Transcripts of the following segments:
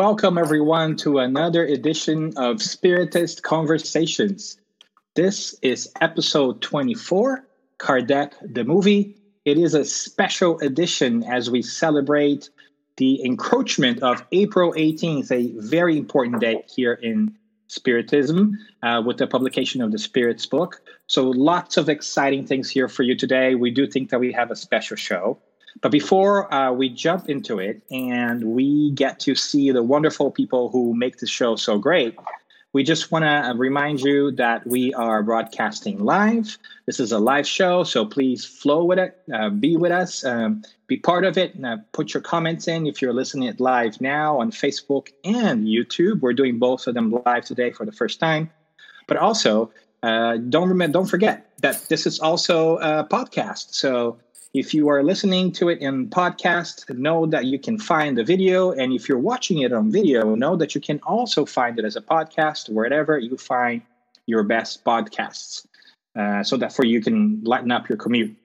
welcome everyone to another edition of Spiritist Conversations. This is episode 24, Kardec the movie. It is a special edition as we celebrate the encroachment of April 18th, a very important day here in Spiritism uh, with the publication of the Spirits book. So, lots of exciting things here for you today. We do think that we have a special show. But before uh, we jump into it and we get to see the wonderful people who make the show so great, we just want to remind you that we are broadcasting live. This is a live show, so please flow with it, uh, be with us, um, be part of it. Uh, put your comments in if you're listening it live now on Facebook and YouTube. We're doing both of them live today for the first time. But also, uh, don't remember, don't forget that this is also a podcast. So if you are listening to it in podcast, know that you can find the video. And if you're watching it on video, know that you can also find it as a podcast wherever you find your best podcasts. Uh, so that for you can lighten up your commute.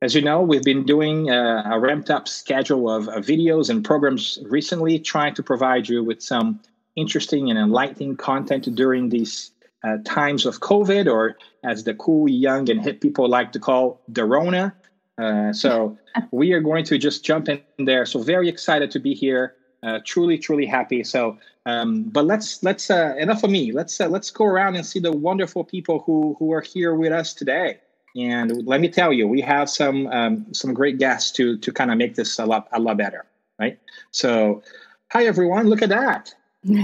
As you know, we've been doing uh, a ramped up schedule of, of videos and programs recently, trying to provide you with some interesting and enlightening content during these uh, times of COVID, or as the cool, young, and hip people like to call, the Rona. Uh, so we are going to just jump in there. So very excited to be here. Uh, truly, truly happy. So, um, but let's let's uh, enough of me. Let's uh, let's go around and see the wonderful people who who are here with us today. And let me tell you, we have some um, some great guests to to kind of make this a lot a lot better, right? So, hi everyone! Look at that.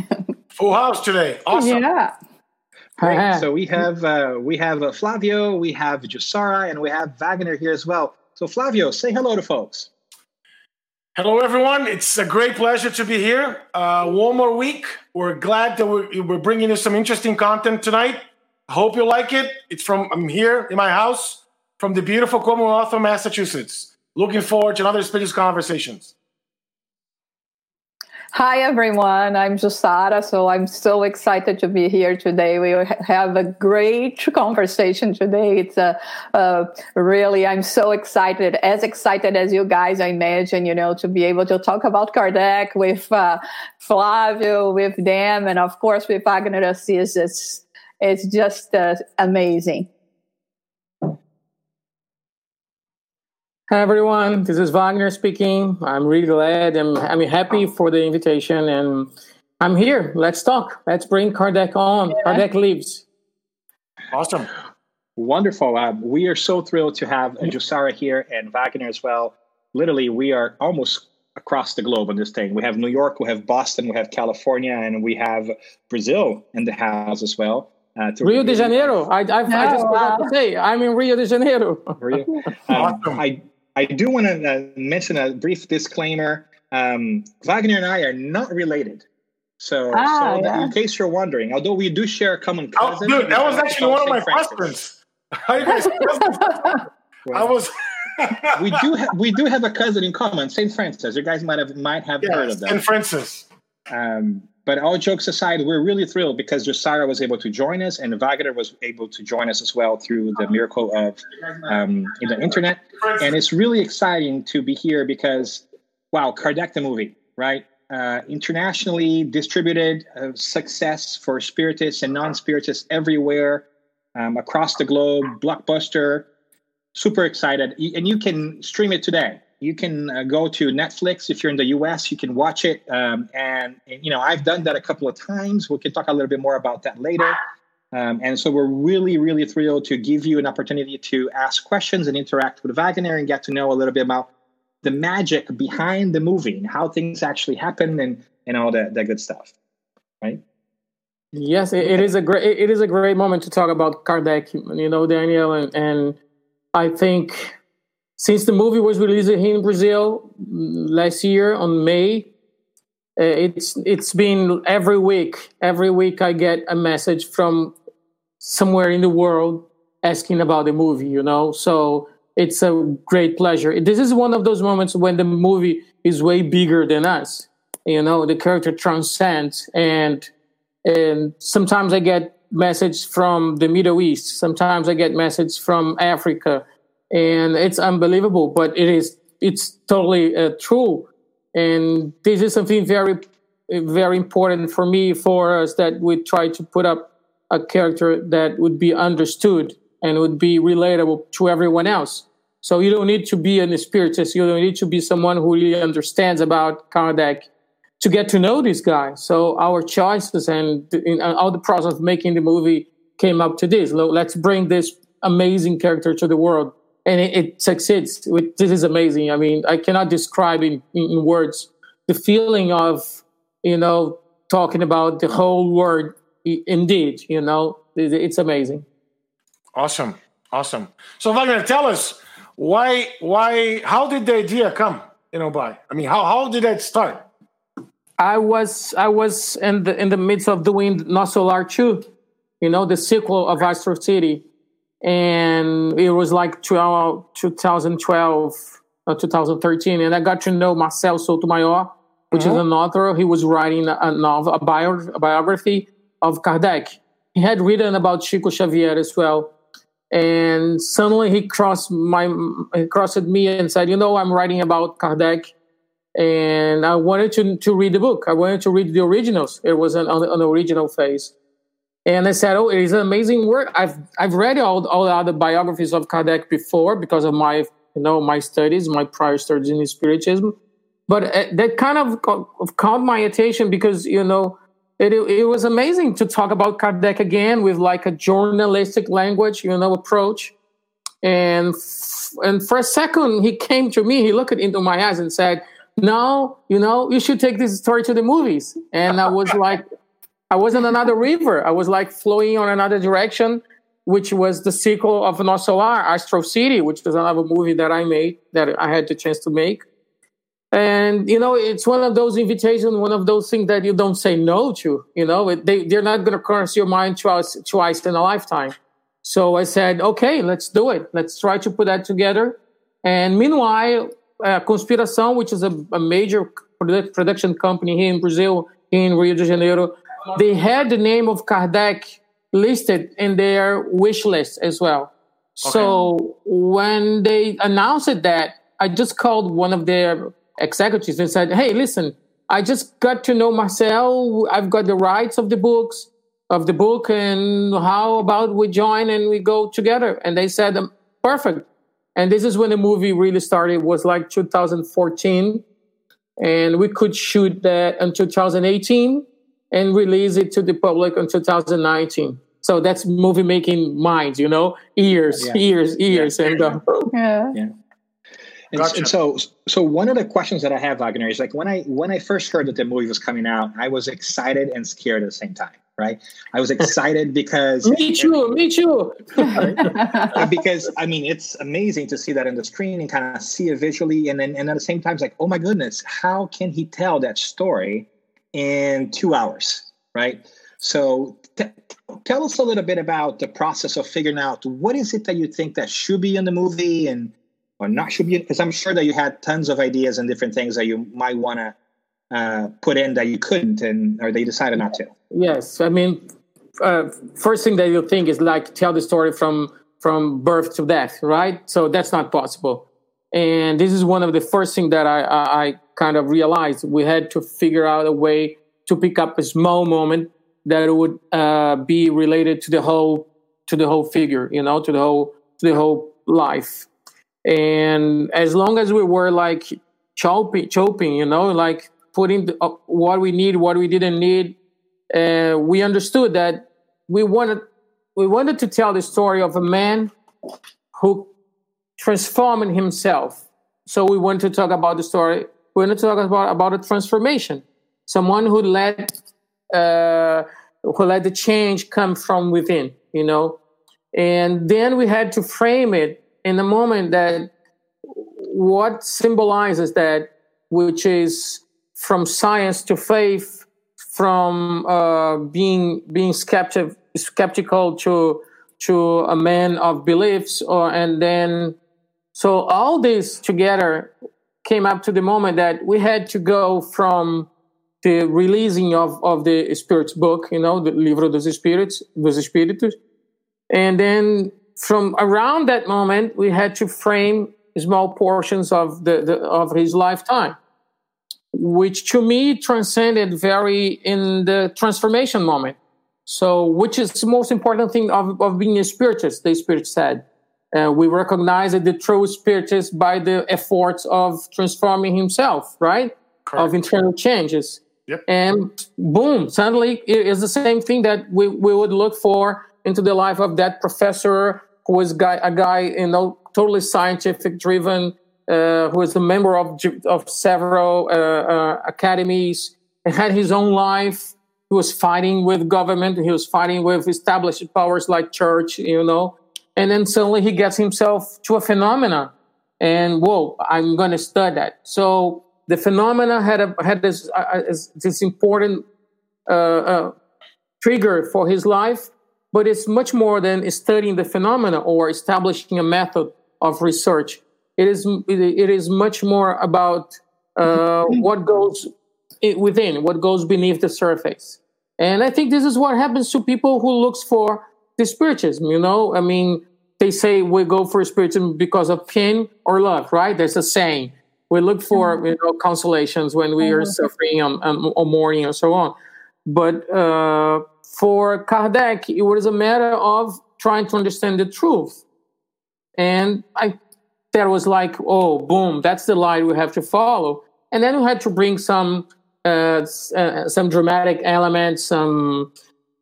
Full house today. Awesome. Yeah. Great. So we have uh, we have uh, Flavio, we have Jussara, and we have Wagner here as well. So, Flavio, say hello to folks. Hello, everyone. It's a great pleasure to be here. Uh, one more week. We're glad that we're, we're bringing you some interesting content tonight. I hope you like it. It's from, I'm here in my house from the beautiful Commonwealth of Massachusetts. Looking forward to another Spiritist conversations. Hi, everyone. I'm Jussara, so I'm so excited to be here today. We have a great conversation today. It's a, uh, really, I'm so excited, as excited as you guys, I imagine, you know, to be able to talk about Kardec with uh, Flavio, with them, and of course with Assis. It's, it's just uh, amazing. Hi everyone, this is Wagner speaking. I'm really glad and I'm happy for the invitation and I'm here. Let's talk. Let's bring Kardec on. Yeah. Kardec lives. Awesome. Wonderful. Uh, we are so thrilled to have uh, Jussara here and Wagner as well. Literally, we are almost across the globe on this thing. We have New York, we have Boston, we have California, and we have Brazil in the house as well. Uh, Rio de Janeiro. I, I, I just forgot to say, I'm in Rio de Janeiro. Rio. Um, awesome. I, I do want to uh, mention a brief disclaimer. Um, Wagner and I are not related. So, ah, so yeah. in case you're wondering, although we do share a common oh, cousin. Oh, dude, that was actually one of my questions. I was. we do have we do have a cousin in common, Saint Francis. You guys might have might have yes, heard of that. Saint Francis. Um, but all jokes aside, we're really thrilled because Jussara was able to join us and Wagner was able to join us as well through the miracle of um, the internet. And it's really exciting to be here because, wow, Kardec the movie, right? Uh, internationally distributed uh, success for spiritists and non-spiritists everywhere um, across the globe, blockbuster. Super excited, and you can stream it today you can uh, go to Netflix if you're in the US. You can watch it, um, and, and, you know I've done that a couple of times. We can talk a little bit more about that later. Um, and so we're really, really thrilled to give you an opportunity to ask questions and interact with Wagner and get to know a little bit about the magic behind the movie and how things actually happen and and all that that good stuff, right? Yes, it, it is a great it is a great moment to talk about Kardec. You know, Daniel, and, and I think since the movie was released here in Brazil last year on May, uh, it's it's been every week. Every week I get a message from somewhere in the world asking about the movie. You know, so it's a great pleasure. This is one of those moments when the movie is way bigger than us. You know, the character transcends, and and sometimes I get message from the Middle East. Sometimes I get message from Africa and it's unbelievable, but it is it's totally uh, true. And this is something very very important for me for us that we try to put up a character that would be understood and would be relatable to everyone else. So you don't need to be an spiritist. You don't need to be someone who really understands about Kardec to get to know this guy. So our choices and in all the process of making the movie came up to this. Let's bring this amazing character to the world. And it, it succeeds. This is amazing. I mean, I cannot describe in, in words the feeling of, you know, talking about the whole world. Indeed, you know, it's amazing. Awesome. Awesome. So Wagner, tell us why, why, how did the idea come, you know, by, I mean, how, how did that start? I was, I was in the, in the midst of doing Nosso Lar 2, you know, the sequel of Astral City and it was like 12, 2012 or 2013 and i got to know marcel souto maior which uh-huh. is an author. He was writing a novel a, bio, a biography of kardec. He had written about chico xavier as well. And suddenly he crossed my he crossed me and said you know i'm writing about kardec and i wanted to, to read the book. I wanted to read the originals. It was an, an original phase and I said, "Oh, it is an amazing work. I've I've read all all the other biographies of Kardec before because of my you know my studies, my prior studies in spiritism, but uh, that kind of, of caught my attention because you know it, it was amazing to talk about Kardec again with like a journalistic language, you know, approach. And and for a second, he came to me. He looked into my eyes and said, "No, you know, you should take this story to the movies." And I was like. I was in another river. I was like flowing on another direction, which was the sequel of Nosso Lar, Astral City, which was another movie that I made that I had the chance to make. And you know, it's one of those invitations, one of those things that you don't say no to. You know, they they're not going to cross your mind twice twice in a lifetime. So I said, okay, let's do it. Let's try to put that together. And meanwhile, uh, Conspiração, which is a, a major production company here in Brazil, in Rio de Janeiro, they had the name of Kardec listed in their wish list as well. Okay. So when they announced that, I just called one of their executives and said, "Hey, listen, I just got to know Marcel. I've got the rights of the books of the book, and how about we join and we go together?" And they said, um, "Perfect." And this is when the movie really started. It was like 2014, and we could shoot that in 2018 and release it to the public in 2019. So that's movie making minds, you know, ears, yeah. ears, years, yeah. and uh, yeah. yeah. And, gotcha. and, so, so one of the questions that I have, Wagner, is like when I when I first heard that the movie was coming out, I was excited and scared at the same time. Right? I was excited because me too, me too. because I mean, it's amazing to see that on the screen and kind of see it visually, and then and at the same time, it's like, oh my goodness, how can he tell that story in two hours, right? So t- tell us a little bit about the process of figuring out what is it that you think that should be in the movie and or not should be because i'm sure that you had tons of ideas and different things that you might want to uh, put in that you couldn't and or they decided not to. Yes i mean uh, first thing that you think is like tell the story from from birth to death right? So that's not possible. And this is one of the first things that I, I kind of realized we had to figure out a way to pick up a small moment that would uh, be related to the whole to the whole figure, you know, to the whole to the whole life. And as long as we were like chopping, chopping, you know, like putting the, uh, what we need, what we didn't need, uh, we understood that we wanted we wanted to tell the story of a man who transforming himself. So we want to talk about the story. We want to talk about about a transformation. Someone who let uh, who let the change come from within. You know, and then we had to frame it in the moment that what symbolizes that, which is from science to faith, from uh, being being skeptic, skeptical to to a man of beliefs, or and then so all this together came up to the moment that we had to go from the releasing of, of the Spirit's book, you know, the Livro dos Espíritos, dos Espíritos. And then from around that moment, we had to frame small portions of the, the of his lifetime. which to me transcended very in the transformation moment. So, which is the most important thing of, of being a spiritist, the spirit said. Uh, we recognize that the true spirit is by the efforts of transforming himself, right? Correct. Of internal changes. Yep. And boom, suddenly it is the same thing that we, we would look for into the life of that professor who was guy, a guy, you know, totally scientific driven, uh, who was a member of, of several uh, uh, academies and had his own life. He was fighting with government. He was fighting with established powers like church, you know. And then suddenly he gets himself to a phenomena. And whoa, I'm going to study that. So the phenomena had a, had this, uh, uh this important uh, uh, trigger for his life, but it's much more than studying the phenomena or establishing a method of research. It is it is much more about uh, what goes within, what goes beneath the surface. And I think this is what happens to people who looks for the spiritism. You know, I mean, they say we go for spiritism because of pain or love, right? There's a saying. We look for mm-hmm. you know consolations when we are mm-hmm. suffering um, um, or mourning and so on. But uh, for Kardec, it was a matter of trying to understand the truth. And I that was like, oh, boom, that's the line we have to follow. And then we had to bring some uh, uh, some dramatic elements, some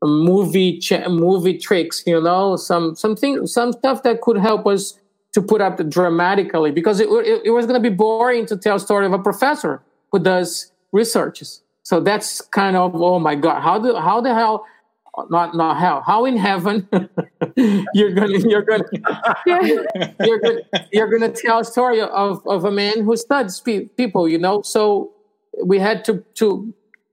movie ch- movie tricks, you know, some something, some stuff that could help us to put up dramatically because it, it, it was going to be boring to tell a story of a professor who does researches. So that's kind of oh my god, how do how the hell not not hell how in heaven you're gonna you're gonna you're gonna you're gonna tell a story of of a man who studies people you know so we had to to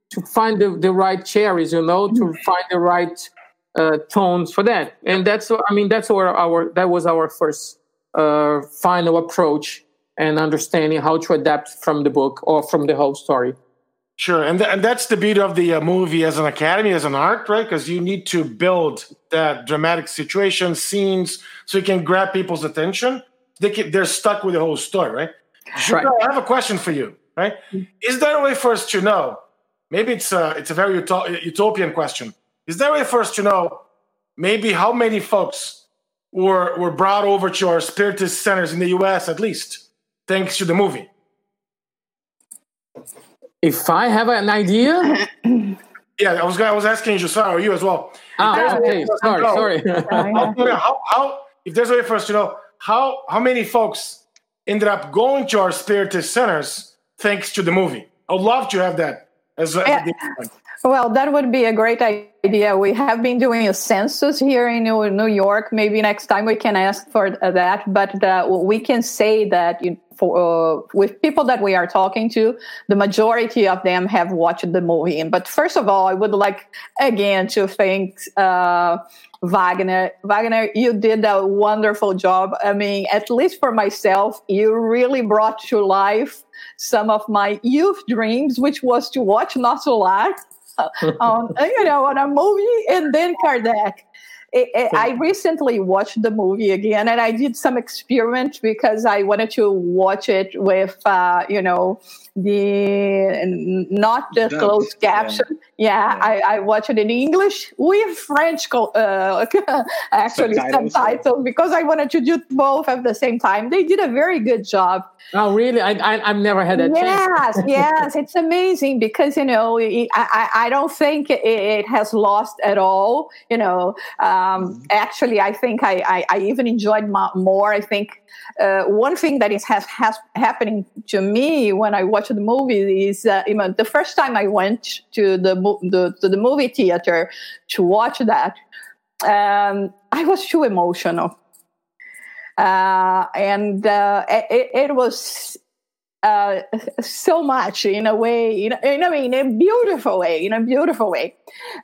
to find the, the right cherries you know to find the right uh, tones for that and that's i mean that's where our that was our first uh, final approach and understanding how to adapt from the book or from the whole story Sure, and th- and that's the beauty of the uh, movie as an academy, as an art, right? Because you need to build that dramatic situation, scenes, so you can grab people's attention. They can, they're stuck with the whole story, right? Right. I have a question for you, right? Is there a way for us to know? Maybe it's a it's a very utopian question. Is there a way for us to know maybe how many folks were were brought over to our spiritist centers in the U.S. at least, thanks to the movie? If I have an idea. yeah, I was I was asking or you as well. Ah, okay. Sorry, know, sorry. how, how, if there's a way for us to know how how many folks ended up going to our spiritist centers thanks to the movie. I would love to have that as yeah. Well, that would be a great idea. We have been doing a census here in New York. Maybe next time we can ask for that. But uh, we can say that you, for, uh, with people that we are talking to, the majority of them have watched the movie. But first of all, I would like again to thank uh, Wagner. Wagner, you did a wonderful job. I mean, at least for myself, you really brought to life some of my youth dreams, which was to watch Nosso Lar on you know on a movie and then Kardec. It, it, I recently watched the movie again, and I did some experiment because I wanted to watch it with, uh, you know, the not the closed caption. Yeah, yeah, I, I watched it in English with French, uh, actually subtitles. subtitles because I wanted to do both at the same time. They did a very good job. Oh, really? I, I have never had that. Yes, yes, it's amazing because you know I I, I don't think it, it, has lost at all. You know, um, mm-hmm. actually, I think I, I, I even enjoyed more. I think uh, one thing that is has, has happening to me when I watch the movie is uh, the first time I went to the, the to the movie theater to watch that, um, I was too emotional. Uh, and uh, it, it, was uh, so much in a way, in, in, I mean, in a beautiful way, in a beautiful way.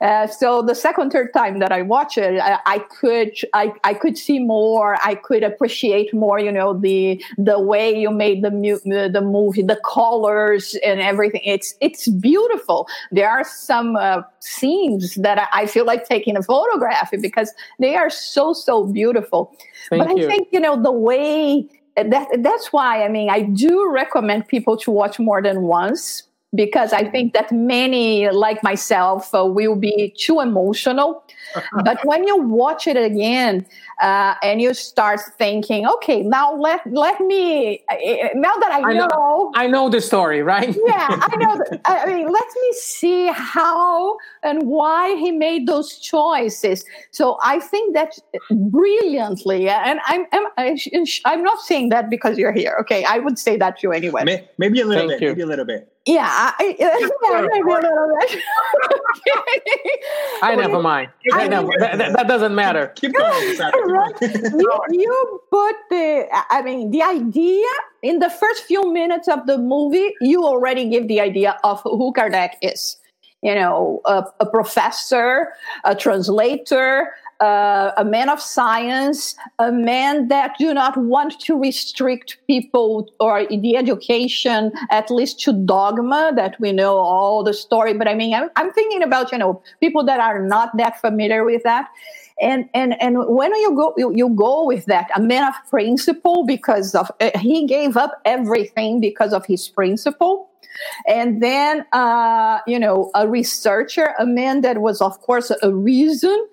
Uh, so the second, third time that I watch it, I, I, could, I, I could see more. I could appreciate more, you know, the the way you made the mu- the movie, the colors and everything. It's it's beautiful. There are some uh, scenes that I feel like taking a photograph because they are so so beautiful. Thank but you. I think you know the way that that's why I mean I do recommend people to watch more than once because I think that many, like myself, uh, will be too emotional. but when you watch it again uh, and you start thinking, okay, now let let me uh, now that I, I know, know, I know the story, right? yeah, I know. The, I mean, let me see how and why he made those choices. So I think that brilliantly, and I'm I'm, I'm not saying that because you're here. Okay, I would say that to you anyway. Maybe a little Thank bit. You. Maybe a little bit. Yeah, I, yeah, maybe a little bit. I never mind. I never, that, that, doesn't matter. Keep going. you, you put the, I mean, the idea in the first few minutes of the movie. You already give the idea of who Kardec is. You know, a, a professor, a translator, uh, a man of science, a man that do not want to restrict people or the education, at least to dogma that we know all the story. But I mean, I'm, I'm thinking about, you know, people that are not that familiar with that. And, and, and when you go, you, you go with that, a man of principle because of, uh, he gave up everything because of his principle and then uh, you know a researcher a man that was of course a reason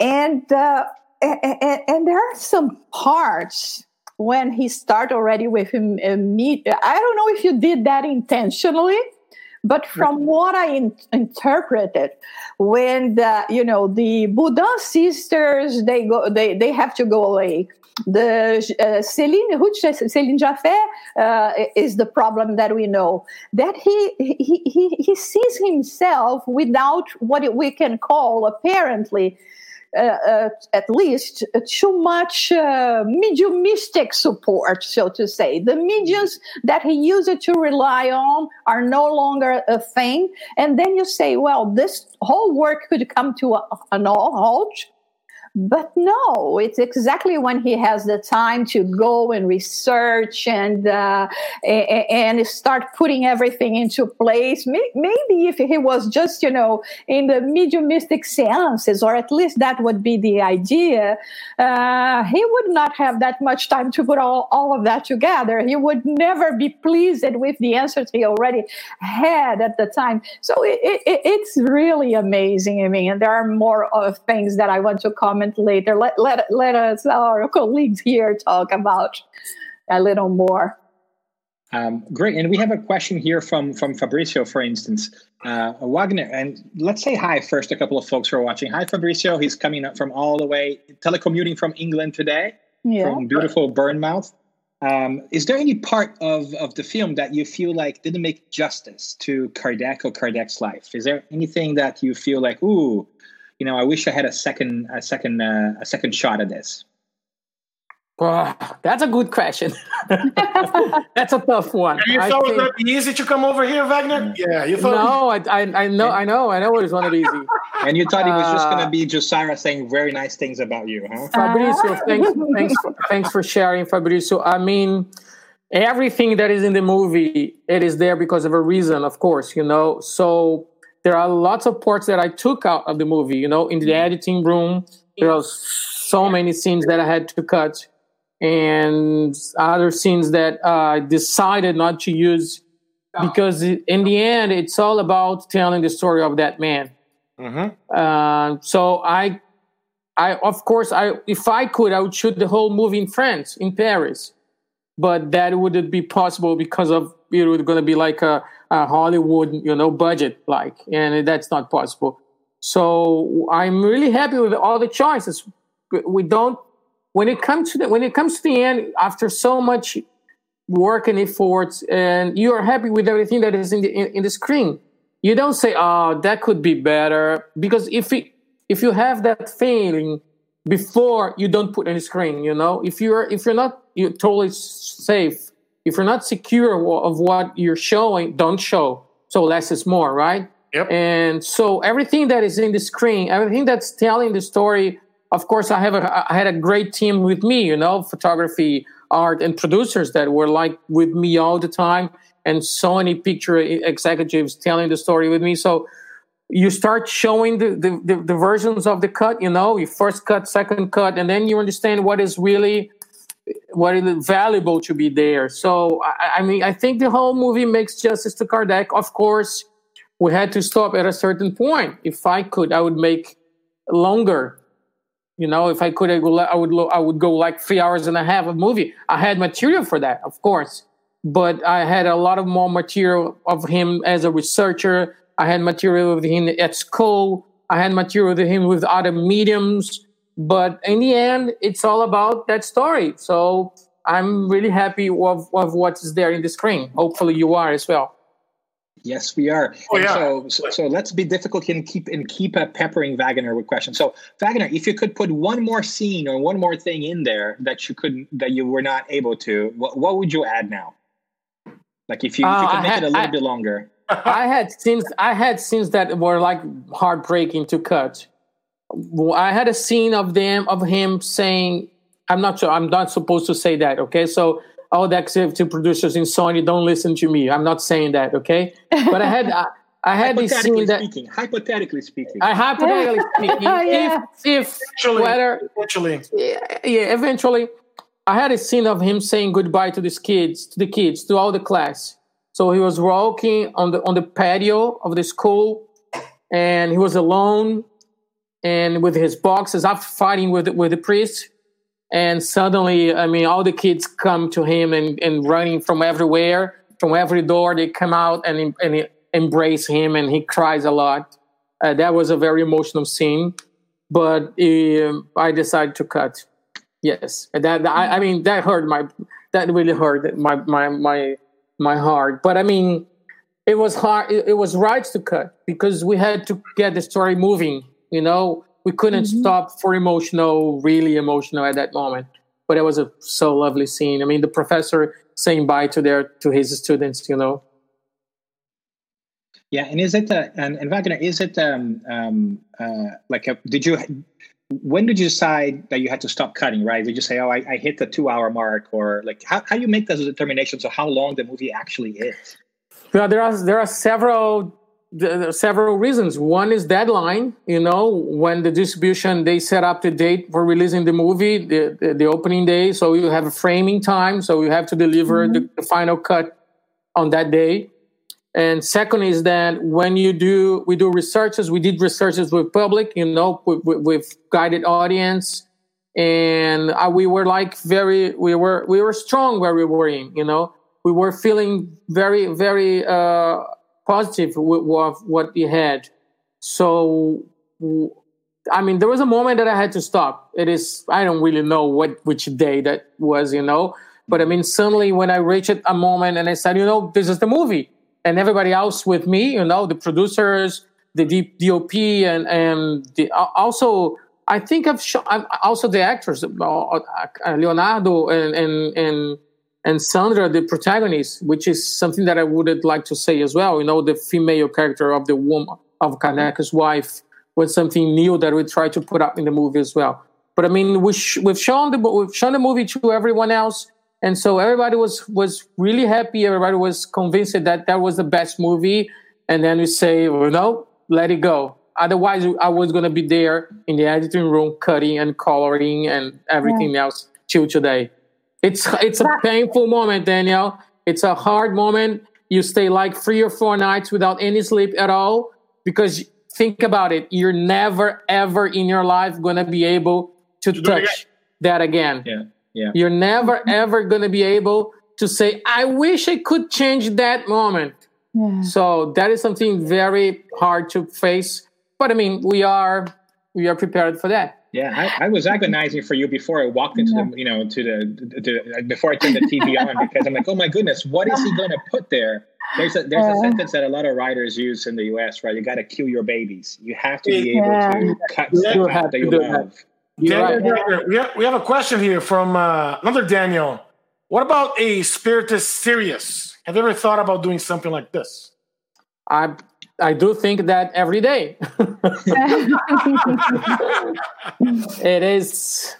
and, uh, and, and there are some parts when he start already with him uh, meet. I don't know if you did that intentionally, but from what I in, interpreted, when the you know the Baudin sisters they go they they have to go away. The uh, Celine Céline Japhet uh, is the problem that we know that he, he he he sees himself without what we can call apparently at least too much uh, mediumistic support, so to say. The mediums that he used to rely on are no longer a thing. And then you say, well, this whole work could come to a, an all halt but no, it's exactly when he has the time to go and research and uh, and start putting everything into place. Maybe if he was just you know in the mediumistic seances, or at least that would be the idea, uh, he would not have that much time to put all, all of that together. He would never be pleased with the answers he already had at the time. So it, it, it's really amazing. I mean, and there are more of things that I want to comment comment later. Let, let, let us, our colleagues here, talk about a little more. Um, great, and we have a question here from from Fabricio, for instance, uh, Wagner. And let's say hi first. A couple of folks who are watching. Hi, Fabricio. He's coming up from all the way telecommuting from England today, yeah. from beautiful Bournemouth. Um, is there any part of, of the film that you feel like didn't make justice to Kardec or Kardec's life? Is there anything that you feel like, ooh, you know, I wish I had a second, a second, uh, a second shot at this? Well, that's a good question. that's a tough one. And you thought think... it was be easy to come over here, Wagner? Yeah, you thought. No, I, I, I know, I know, I know it was going to be easy. And you thought uh, it was just going to be Jussara saying very nice things about you, huh? Fabrizio, thanks, thanks, for, thanks for sharing, Fabrizio. I mean, everything that is in the movie, it is there because of a reason, of course, you know. So there are lots of parts that I took out of the movie. You know, in the mm-hmm. editing room, there are so many scenes that I had to cut, and other scenes that I decided not to use because in the end, it's all about telling the story of that man. Mm-hmm. Uh, so I, I of course, I if I could, I would shoot the whole movie in France, in Paris, but that wouldn't be possible because of it was going to be like a Hollywood, you know, budget like, and that's not possible. So I'm really happy with all the choices. We don't when it comes to the when it comes to the end after so much work and efforts, and you are happy with everything that is in the in, in the screen. You don't say, "Oh, that could be better," because if it, if you have that feeling before you don't put any screen, you know, if you're if you're not you're totally safe if you're not secure of what you're showing, don't show. So less is more, right? Yep. And so everything that is in the screen, everything that's telling the story. Of course, I have a, I had a great team with me, you know, photography, art, and producers that were like with me all the time, and so many picture executives telling the story with me. So you start showing the, the, the, the versions of the cut, you know, you first cut, second cut, and then you understand what is really what is valuable to be there. So I, I mean, I think the whole movie makes justice to Kardec. Of course, we had to stop at a certain point. If I could, I would make longer. You know, if I could, I would, I would, I would go like three hours and a half of movie. I had material for that, of course, but I had a lot of more material of him as a researcher. I had material with him at school. I had material with him with other mediums. But in the end, it's all about that story. So I'm really happy of, of what is there in the screen. Hopefully, you are as well. Yes, we are. Oh, yeah. so, so, so let's be difficult and keep and keep uh, peppering Wagner with questions. So, Wagner, if you could put one more scene or one more thing in there that you couldn't, that you were not able to, what, what would you add now? Like if you, uh, if you could make had, it a little I, bit longer. I had scenes. I had scenes that were like heartbreaking to cut. I had a scene of them of him saying, "I'm not sure. I'm not supposed to say that." Okay, so all the executive producers in Sony don't listen to me. I'm not saying that. Okay, but I had. I, I had this scene that speaking, hypothetically speaking, I hypothetically speaking, yeah. if if eventually, whether eventually, yeah, yeah, eventually, I had a scene of him saying goodbye to these kids, to the kids, to all the class. So he was walking on the on the patio of the school, and he was alone and with his boxes after fighting with with the priest. And suddenly i mean all the kids come to him and, and running from everywhere from every door. They come out and, and embrace him and he cries a lot. Uh, that was a very emotional scene but uh, i decided to cut. Yes. That I, I mean that hurt my that really hurt my my my my heart. But i mean it was hard it, it was right to cut because we had to get the story moving you know? We couldn't mm-hmm. stop for emotional really emotional at that moment. But it was a so lovely scene. I mean the professor saying bye to their to his students you know? Yeah and is it uh, and, and wagner is it um, um uh, like a, did you when did you decide that you had to stop cutting right? Did you say oh i, I hit the two hour mark or like how, how do you make those determinations of how long the movie actually is? Yeah there are there are several the, several reasons. One is deadline. You know, when the distribution they set up the date for releasing the movie, the the, the opening day. So you have a framing time. So you have to deliver mm-hmm. the, the, final cut on that day. And second is that when you do, we do researches. We did researches with public. You know, with, with, with guided audience, and uh, we were like very, we were we were strong where we were in. You know, we were feeling very very. Uh, positive with what he had. So, I mean, there was a moment that I had to stop. It is, I don't really know what which day that was, you know. But I mean, suddenly when I reached a moment and I said, you know, this is the movie, and everybody else with me, you know, the producers, the DOP, and and the, also I think I've shown, also the actors, uh, uh, Leonardo and and and and Sandra, the protagonist, which is something that I would like to say as well. You know, the female character of the woman of Kardec's wife was something new that we tried to put up in the movie as well. But I mean, we sh- we've shown the we've shown the movie to everyone else, and so everybody was was really happy. Everybody was convinced that that was the best movie. And then we say, well, no, let it go. Otherwise, I was going to be there in the editing room, cutting and coloring and everything yeah. else till today. It's it's a painful moment, Danielle. It's a hard moment. You stay like three or four nights without any sleep at all because think about it. You're never ever in your life gonna be able to, to touch that again. Yeah, yeah. You're never ever gonna be able to say, "I wish I could change that moment." Yeah. So that is something very hard to face. But I mean, we are we are prepared for that. Yeah, I, I, was agonizing for you before I walked into yeah. the, you know, to the, to, before I turned the TV on because I'm like, oh my goodness, what is he going to put there? There's a there's a uh, sentence that a lot of writers use in the U.S. Right, you got to kill your babies. You have to be able to cut yeah. stuff that you love. Daniel, right. we have we have a question here from uh, another Daniel. What about a Spiritist series? Have you ever thought about doing something like this? I I do think that every day. it is.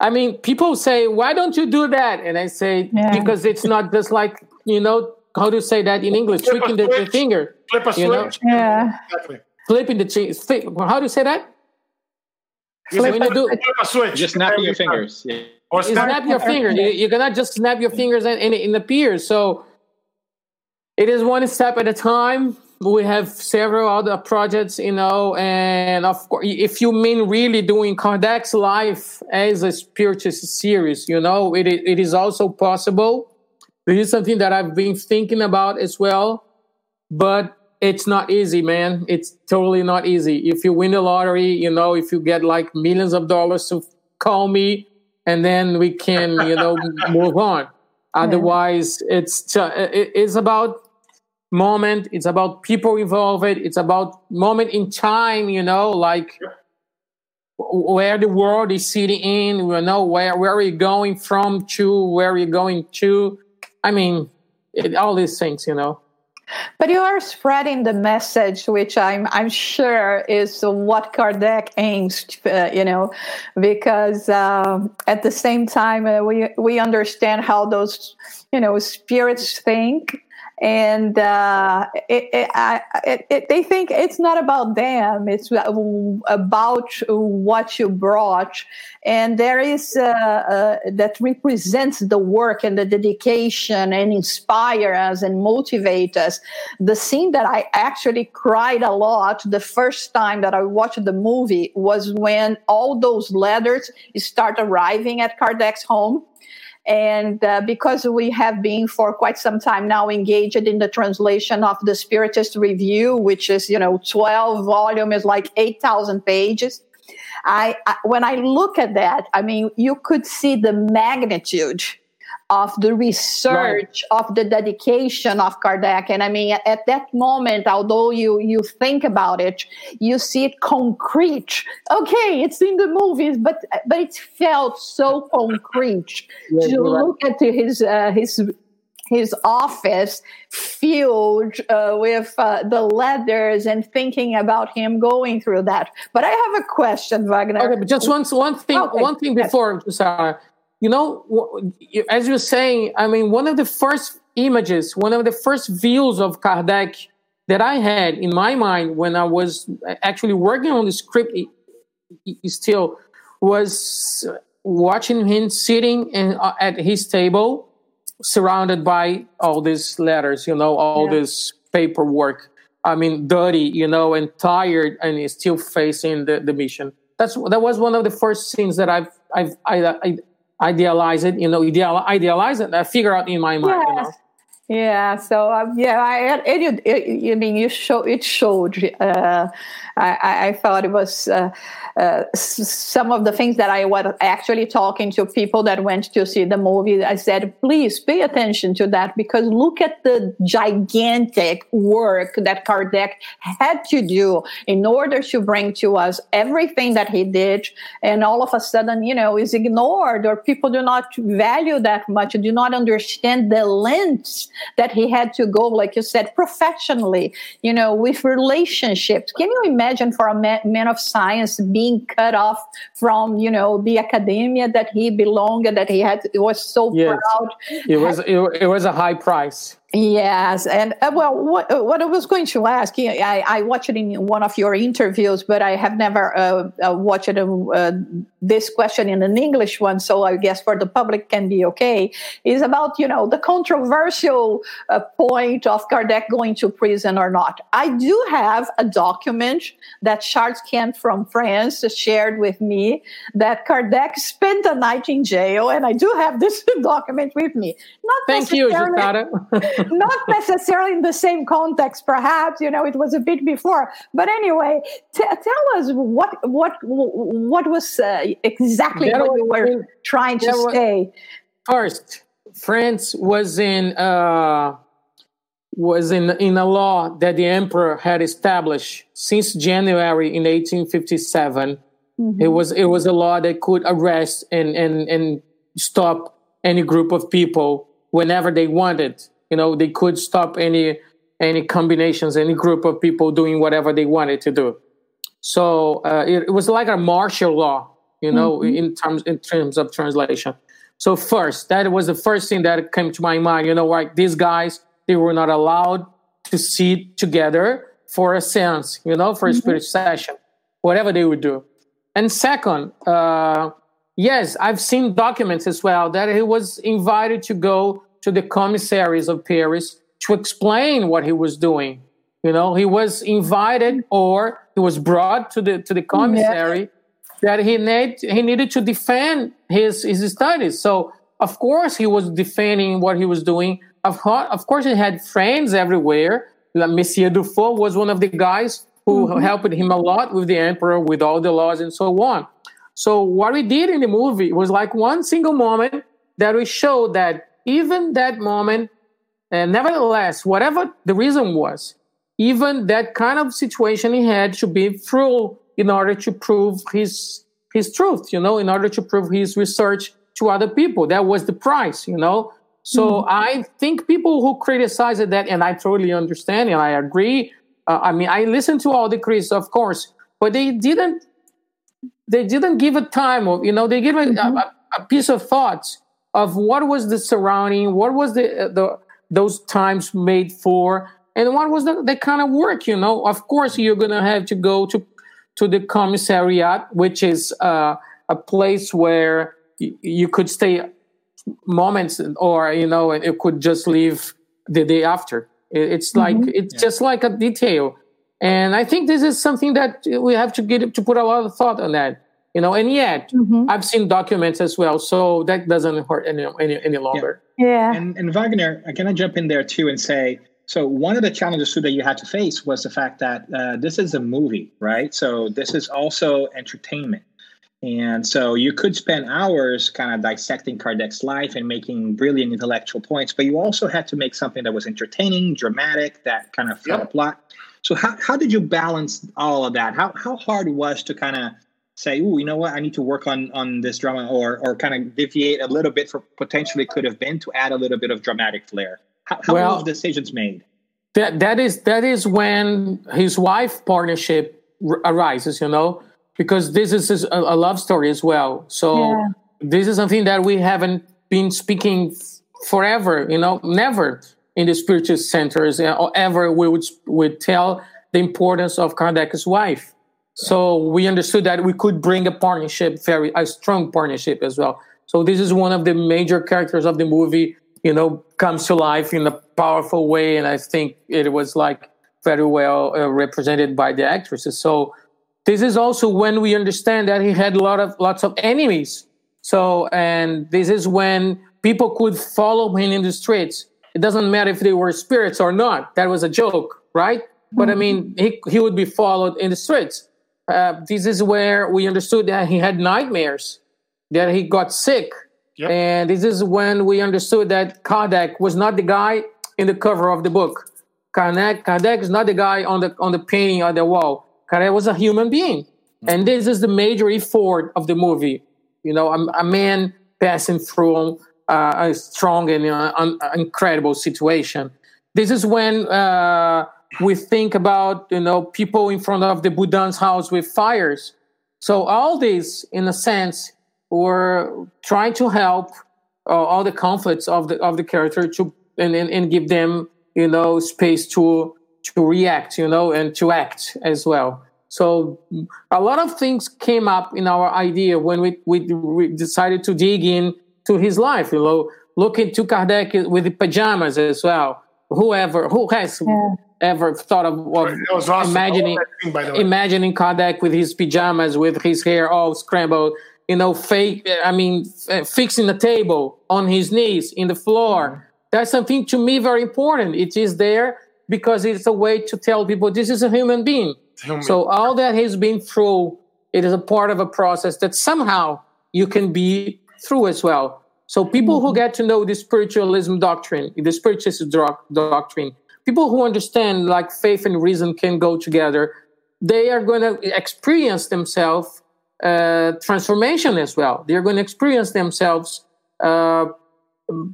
I mean, people say, "Why don't you do that?" And I say, yeah. "Because it's not just like you know how to say that in English, Flip tweaking the, the, finger, flip a switch, know? yeah, exactly. flipping the cheese. How do you say that? Flip Flip do- a switch. Just snapping your fingers. Yeah. Or you snap. snap your fingers. You, you cannot just snap your fingers and, and it appears. So it is one step at a time. We have several other projects, you know, and of course, if you mean really doing Kardec's life as a spiritist series, you know, it, it is also possible. This is something that I've been thinking about as well, but it's not easy, man. It's totally not easy. If you win the lottery, you know, if you get like millions of dollars to call me and then we can, you know, move on. Otherwise, it's uh, ju- it's about moment. It's about people involved. It's about moment in time. You know, like where the world is sitting in. You know, where where we're going from to where we're going to. I mean, it, all these things. You know. But you are spreading the message, which I'm I'm sure is what Kardec aims, uh, you know, because um, at the same time uh, we we understand how those you know spirits think, and uh, it, it, I, it, they think it's not about them; it's about what you brought, and there is uh, uh, that represents the work and the dedication and inspire us and motivate us. The scene that I actually cried a lot the first time that I watched the movie was when all those letters start arriving at Kardec's home. And uh, because we have been for quite some time now engaged in the translation of the Spiritist Review, which is, you know, 12 volume is like 8,000 pages. I, I, when I look at that, I mean, you could see the magnitude of the research right. of the dedication of Kardec. And I mean, at that moment, although you you think about it, you see it concrete. Okay, it's in the movies, but but it felt so concrete yeah, to look right. at his uh, his his office filled uh, with uh, the letters and thinking about him going through that. But I have a question, Wagner. Okay, but just one one thing okay. one thing before Sarah you know, as you're saying, I mean, one of the first images, one of the first views of Kardec that I had in my mind when I was actually working on the script still was watching him sitting in, uh, at his table, surrounded by all these letters, you know, all yeah. this paperwork. I mean, dirty, you know, and tired, and he's still facing the, the mission. That's that was one of the first scenes that I've I've I, I idealize it, you know, ideal, idealize it, I figure out in my mind, yes. you know. Yeah, so um, yeah, I, it, it, I mean, you show it showed. Uh, I, I thought it was uh, uh, some of the things that I was actually talking to people that went to see the movie. I said, please pay attention to that because look at the gigantic work that Kardec had to do in order to bring to us everything that he did, and all of a sudden, you know, is ignored or people do not value that much, do not understand the lengths that he had to go, like you said, professionally, you know, with relationships. Can you imagine for a man, man of science being cut off from, you know, the academia that he belonged, that he had, was so yes. proud? It was, it, it was a high price. Yes, and uh, well, what, what I was going to ask, I, I watched it in one of your interviews, but I have never uh, uh, watched uh, this question in an English one, so I guess for the public can be okay. Is about you know the controversial uh, point of Kardec going to prison or not. I do have a document that Charles Kempf from France shared with me that Kardec spent a night in jail, and I do have this document with me. Not Thank you, Jussara. not necessarily in the same context perhaps you know it was a bit before but anyway t- tell us what what what was uh, exactly what was- you were trying to was- say First, France was in uh, was in in a law that the emperor had established since January in 1857. It was it was a law that could arrest and and and stop any group of people whenever they wanted. You know, they could stop any any combinations, any group of people doing whatever they wanted to do. So uh, it, it was like a martial law, you know, in terms in terms of translation. So first, that was the first thing that came to my mind. You know, like these guys, they were not allowed to sit together for a seance, you know, for a spirit session, whatever they would do. And second, uh, yes, I've seen documents as well that he was invited to go to the commissaries of Paris to explain what he was doing. You know, he was invited or he was brought to the to the commissary yeah. that he need he needed to defend his his studies. So of course he was defending what he was doing. Of course, of course he had friends everywhere. Like Monsieur Dufault was one of the guys who mm-hmm. helped him a lot with the emperor, with all the laws and so on. So what we did in the movie was like one single moment that we showed that even that moment, uh, nevertheless, whatever the reason was, even that kind of situation he had should be through in order to prove his his truth you know in order to prove his research to other people that was the price you know so mm-hmm. i think people who criticize that and i totally understand and i agree uh, i mean i listen to all the critics of course but they didn't they didn't give a time of you know they give mm-hmm. a, a piece of thoughts of what was the surrounding what was the the those times made for and what was the, the kind of work you know of course you're gonna have to go to to the commissariat which is uh, a place where y- you could stay moments or you know it could just leave the day after it's mm-hmm. like it's yeah. just like a detail and i think this is something that we have to get to put a lot of thought on that you know and yet mm-hmm. i've seen documents as well so that doesn't hurt any any, any longer yeah, yeah. And, and wagner can i jump in there too and say so one of the challenges too that you had to face was the fact that uh, this is a movie, right? So this is also entertainment. And so you could spend hours kind of dissecting Kardec's life and making brilliant intellectual points, but you also had to make something that was entertaining, dramatic, that kind of yep. a plot. So how, how did you balance all of that? How, how hard was to kind of say, oh, you know what, I need to work on on this drama or or kind of deviate a little bit for potentially could have been to add a little bit of dramatic flair? How, how well, were decisions made? That that is that is when his wife partnership r- arises. You know, because this is a, a love story as well. So yeah. this is something that we haven't been speaking forever. You know, never in the spiritual centers uh, or ever we would would tell the importance of Kardec's wife. So we understood that we could bring a partnership, very a strong partnership as well. So this is one of the major characters of the movie you know, comes to life in a powerful way. And I think it was like very well uh, represented by the actresses. So this is also when we understand that he had a lot of lots of enemies. So and this is when people could follow him in the streets. It doesn't matter if they were spirits or not. That was a joke, right? Mm-hmm. But I mean, he he would be followed in the streets. Uh, this is where we understood that he had nightmares, that he got sick, Yep. And this is when we understood that Kardec was not the guy in the cover of the book. Kardec, Kardec is not the guy on the on the painting on the wall. Kardec was a human being, mm-hmm. and this is the major effort of the movie. You know, a, a man passing through uh, a strong and uh, un, incredible situation. This is when uh, we think about you know people in front of the Baudin's house with fires. So all this, in a sense, were trying to help uh, all the conflicts of the of the character to and, and, and give them you know space to to react you know and to act as well so a lot of things came up in our idea when we, we, we decided to dig in to his life you know look into kardec with the pajamas as well whoever who has yeah. Ever thought of, of awesome. imagining imagining kardec with his pajamas with his hair all scrambled you know, fake, I mean, f- fixing the table on his knees in the floor. Mm-hmm. That's something to me very important. It is there because it's a way to tell people this is a human being. Human. So all that he's been through, it is a part of a process that somehow you can be through as well. So people mm-hmm. who get to know the spiritualism doctrine, the spiritualist doctrine, people who understand like faith and reason can go together, they are going to experience themselves uh, transformation as well. They're going to experience themselves uh,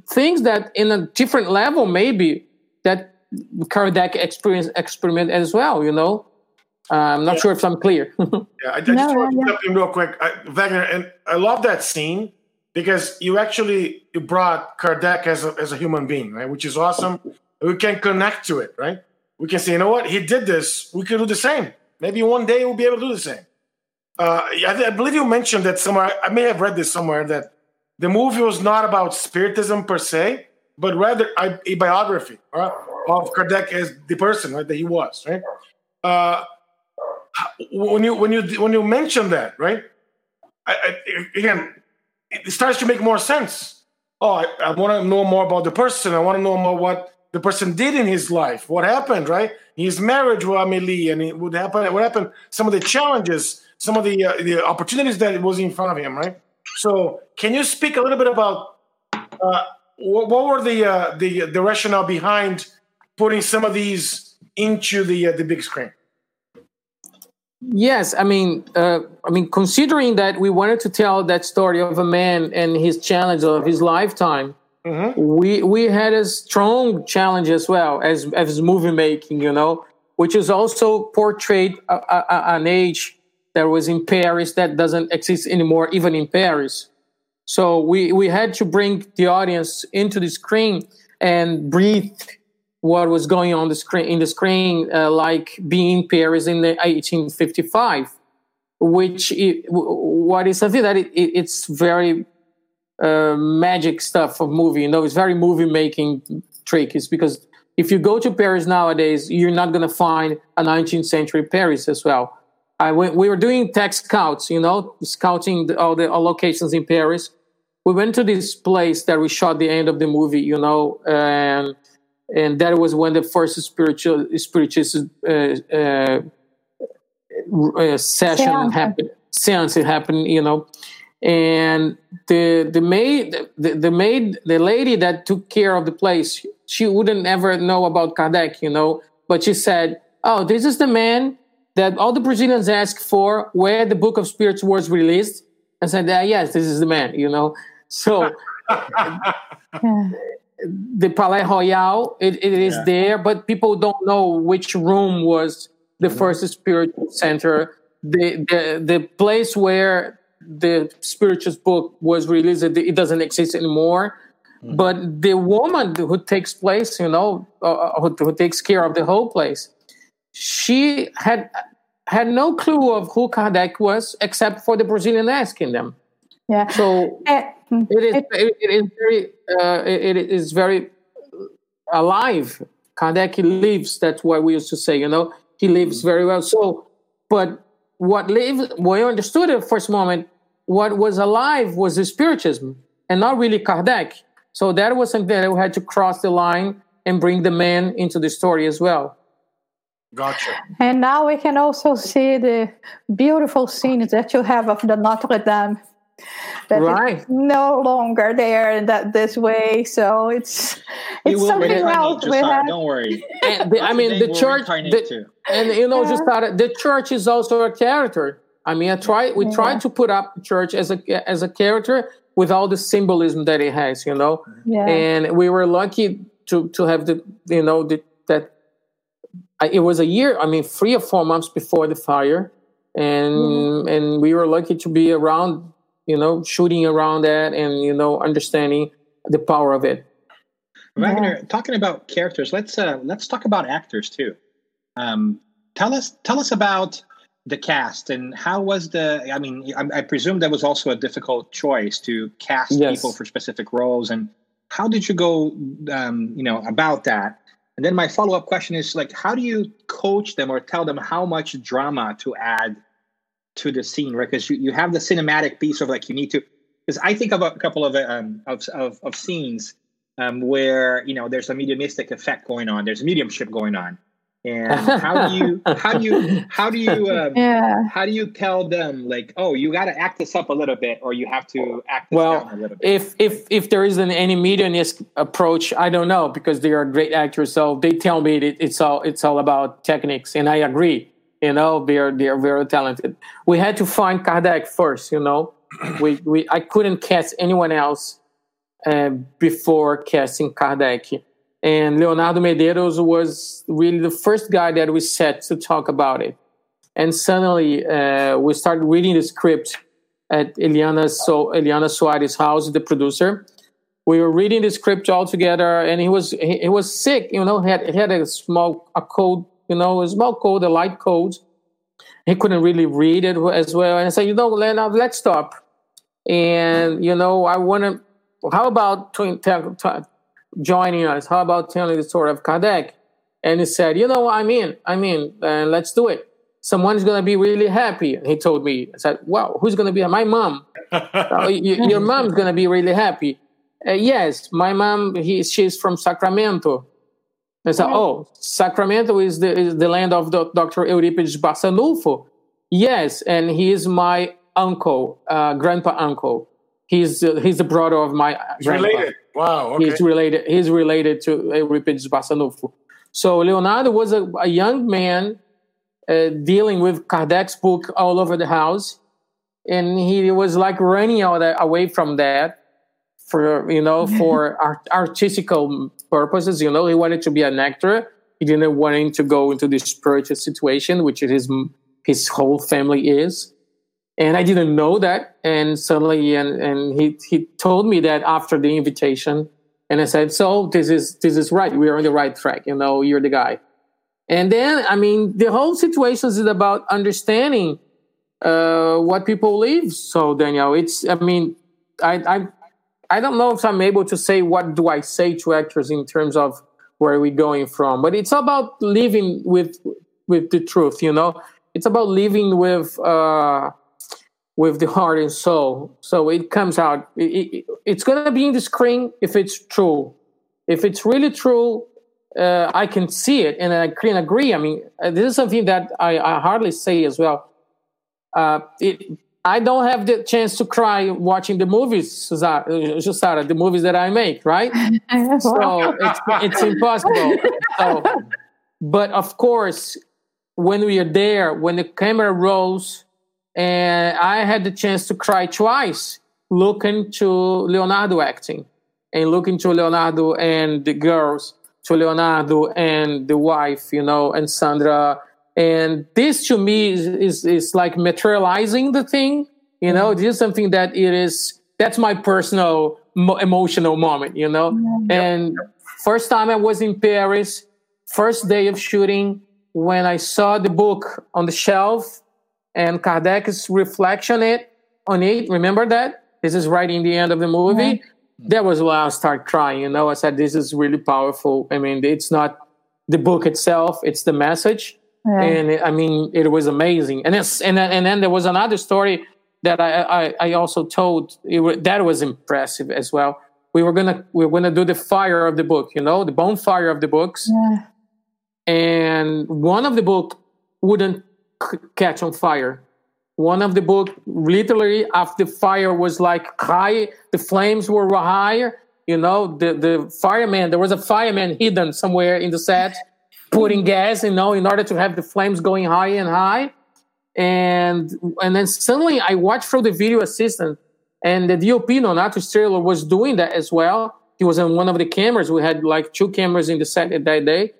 things that in a different level maybe that Kardec experience experiment as well. You know, uh, I'm not yeah. sure if I'm clear. yeah, I, I just no, want to yeah. jump in real quick, I, Wagner, and I love that scene because you actually you brought Kardec as a, as a human being, right? Which is awesome. We can connect to it, right? We can say, you know what, he did this. We can do the same. Maybe one day we'll be able to do the same. uh, I, I, believe you mentioned that somewhere. I may have read this somewhere that the movie was not about spiritism per se, but rather a, a biography right, of Kardec as the person right, that he was. Right. Uh, when you when you when you mention that, right? I, I, again, it starts to make more sense. Oh, I, I want to know more about the person. I want to know more what the person did in his life. What happened, right? His marriage with Amelie, and it would happen. What happened? Some of the challenges, some of the uh, the opportunities that was in front of him, right? So, can you speak a little bit about uh, what, what, were the uh, the the rationale behind putting some of these into the uh, the big screen? Yes, I mean, uh, I mean, considering that we wanted to tell that story of a man and his challenge of his lifetime, mm-hmm. we we had a strong challenge as well as as movie making, you know, which is also portrayed a, a, an age that was in Paris that doesn't exist anymore, even in Paris. So we we had to bring the audience into the screen and breathe what was going on the screen in the screen, uh, like being Paris in the 1855, which it, what is something that it, it, it's very uh, magic stuff of movie. You know, it's very movie making trick. Is because if you go to Paris nowadays, you're not going to find a 19th century Paris as well. I, we were doing tech scouts, you know, scouting the, all the all locations in Paris. We went to this place that we shot the end of the movie, you know, and and that was when the first spiritual spiritist uh, uh, uh, session yeah. happened, seance it happened, you know, and the the maid, the, the maid, the lady that took care of the place, she wouldn't ever know about Kardec, you know, but she said, "Oh, this is the man that all the Brazilians asked for, where the Book of Spirits was released." and said, ah, "Yes, this is the man," you know, so. the Palais Royal. It, it is yeah. there, but people don't know which room was the mm-hmm. first spiritual center. The, the the place where the spiritual book was released, it doesn't exist anymore. Mm-hmm. But the woman who takes place, you know, uh, uh, who, who takes care of the whole place, she had had no clue of who Kardec was, except for the Brazilian asking them. Yeah. So. Eh, it is. It, it is very. Uh, it, it is very alive. Kardec lives. That's what we used to say. You know, he lives very well. So, but what lived, what I understood at the first moment, what was alive was the spiritism, and not really Kardec. So that was something that we had to cross the line and bring the man into the story as well. Gotcha. And now we can also see the beautiful scenes that you have of the Notre Dame that right. no longer there in that this way. So it's it's something else. We have. Don't worry. And the, I mean, the church, the, and you know, yeah. just started. The church is also a character. I mean, I try. We yeah. tried to put up the church as a as a character with all the symbolism that it has. You know, yeah. and we were lucky to to have the you know the, that. It was a year. I mean, three or four months before the fire, and mm-hmm. and we were lucky to be around you know, shooting around that and, you know, understanding the power of it. Wagner, yeah. talking about characters, let's uh, let's talk about actors too. Um, tell us tell us about the cast and how was the i mean i, I presume that was also a difficult choice to cast yes. people for specific roles and how did you go um, you know about that and then my follow-up question is like how do you coach them or tell them how much drama to add to the scene, right? Because you, you have the cinematic piece of like you need to. Because I think of a couple of um, of, of, of scenes um, where you know there's a mediumistic effect going on, there's mediumship going on, and how do you how do you how do you um, yeah. how do you tell them like oh you got to act this up a little bit or you have to act this well, down a little bit? if if if there isn't any mediumistic approach i don't know because they are great actors. So they tell me that it's all it's all about techniques. And i agree you know they're they're very talented. We had to find kardec first you know. We, we i couldn't cast anyone else uh, before casting kardec and leonardo medeiros was really the first guy that we set to talk about it and suddenly uh, we started reading the script at eliana so eliana soares house the producer we were reading the script all together and he was he, he was sick you know he had, he had a small a cold you know, a small cold, a light cold. he couldn't really read it as well. And I said, you know, Leonard, let's stop. And you know, I want to. How about t- t- joining us? How about telling the story of Kardec? And he said, you know, what? I'm in. I'm in. Uh, let's do it. Someone's gonna be really happy. And he told me. I said, wow, who's gonna be? My mom. your mom's gonna be really happy. Uh, yes, my mom. He, she's from Sacramento. I said, oh, Sacramento is the, is the land of the, Dr. Eurípedes Barsanulfo. Yes, and he is my uncle, uh, grandpa uncle. He's uh, he's the brother of my He's grandpa. related. Wow. Okay. He's related. He's related to Eurípedes Barsanulfo. So Leonardo was a, a young man uh, dealing with Kardec's book all over the house, and he was like running out away from that for you know for art, artistical purposes. You know, he wanted to be an actor. He didn't want him to go into this spiritual situation, which his his whole family is. And I didn't know that. And suddenly, and, and he, he told me that after the invitation. And I said, so this is, this is right. We're on the right track. You know, you're the guy. And then, I mean, the whole situation is about understanding uh, what people live. So, Daniel, it's, I mean, I, I, I don't know if I'm able to say what do I say to actors in terms of where are we going from, but it's about living with, with the truth, you know? It's about living with, uh, with the heart and soul. So it comes out. It, it, it's going to be in the screen if it's true. If it's really true, uh, I can see it and I can agree. I mean, uh, this is something that I, I hardly say as well. Uh, it, I don't have the chance to cry watching the movies, Jussara, the movies that I make, right? so it's, it's impossible. So, but of course, when we are there, when the camera rolls, and I had the chance to cry twice looking to Leonardo acting and looking to Leonardo and the girls, to Leonardo and the wife, you know, and Sandra. And this to me is, is, is like materializing the thing, you know, this is something that it is, that's my personal mo- emotional moment, you know. Mm-hmm. And first time I was in Paris, first day of shooting, when I saw the book on the shelf and Kardec's reflection it on it. Remember that? This is right in the end of the movie. That was when I started crying. You know, I said, "This is really powerful." I mean, it's not the book itself; it's the message. Yeah. And I mean, it was amazing. And it's and then, and then there was another story that I I, I also told. It, that was impressive as well. We were gonna we were gonna do the fire of the book. You know, the bonfire of the books. Yeah. And one of the book wouldn't catch on fire. One of the book, literally, after the fire was like high, the flames were higher. You know, the the fireman. There was a fireman hidden somewhere in the set, putting gas. You know, in order to have the flames going high and high. And and then suddenly I watched through the video assistant, and the DOP Nonato Estrela was doing that as well. He was on one of the cameras. We had like two cameras in the set that day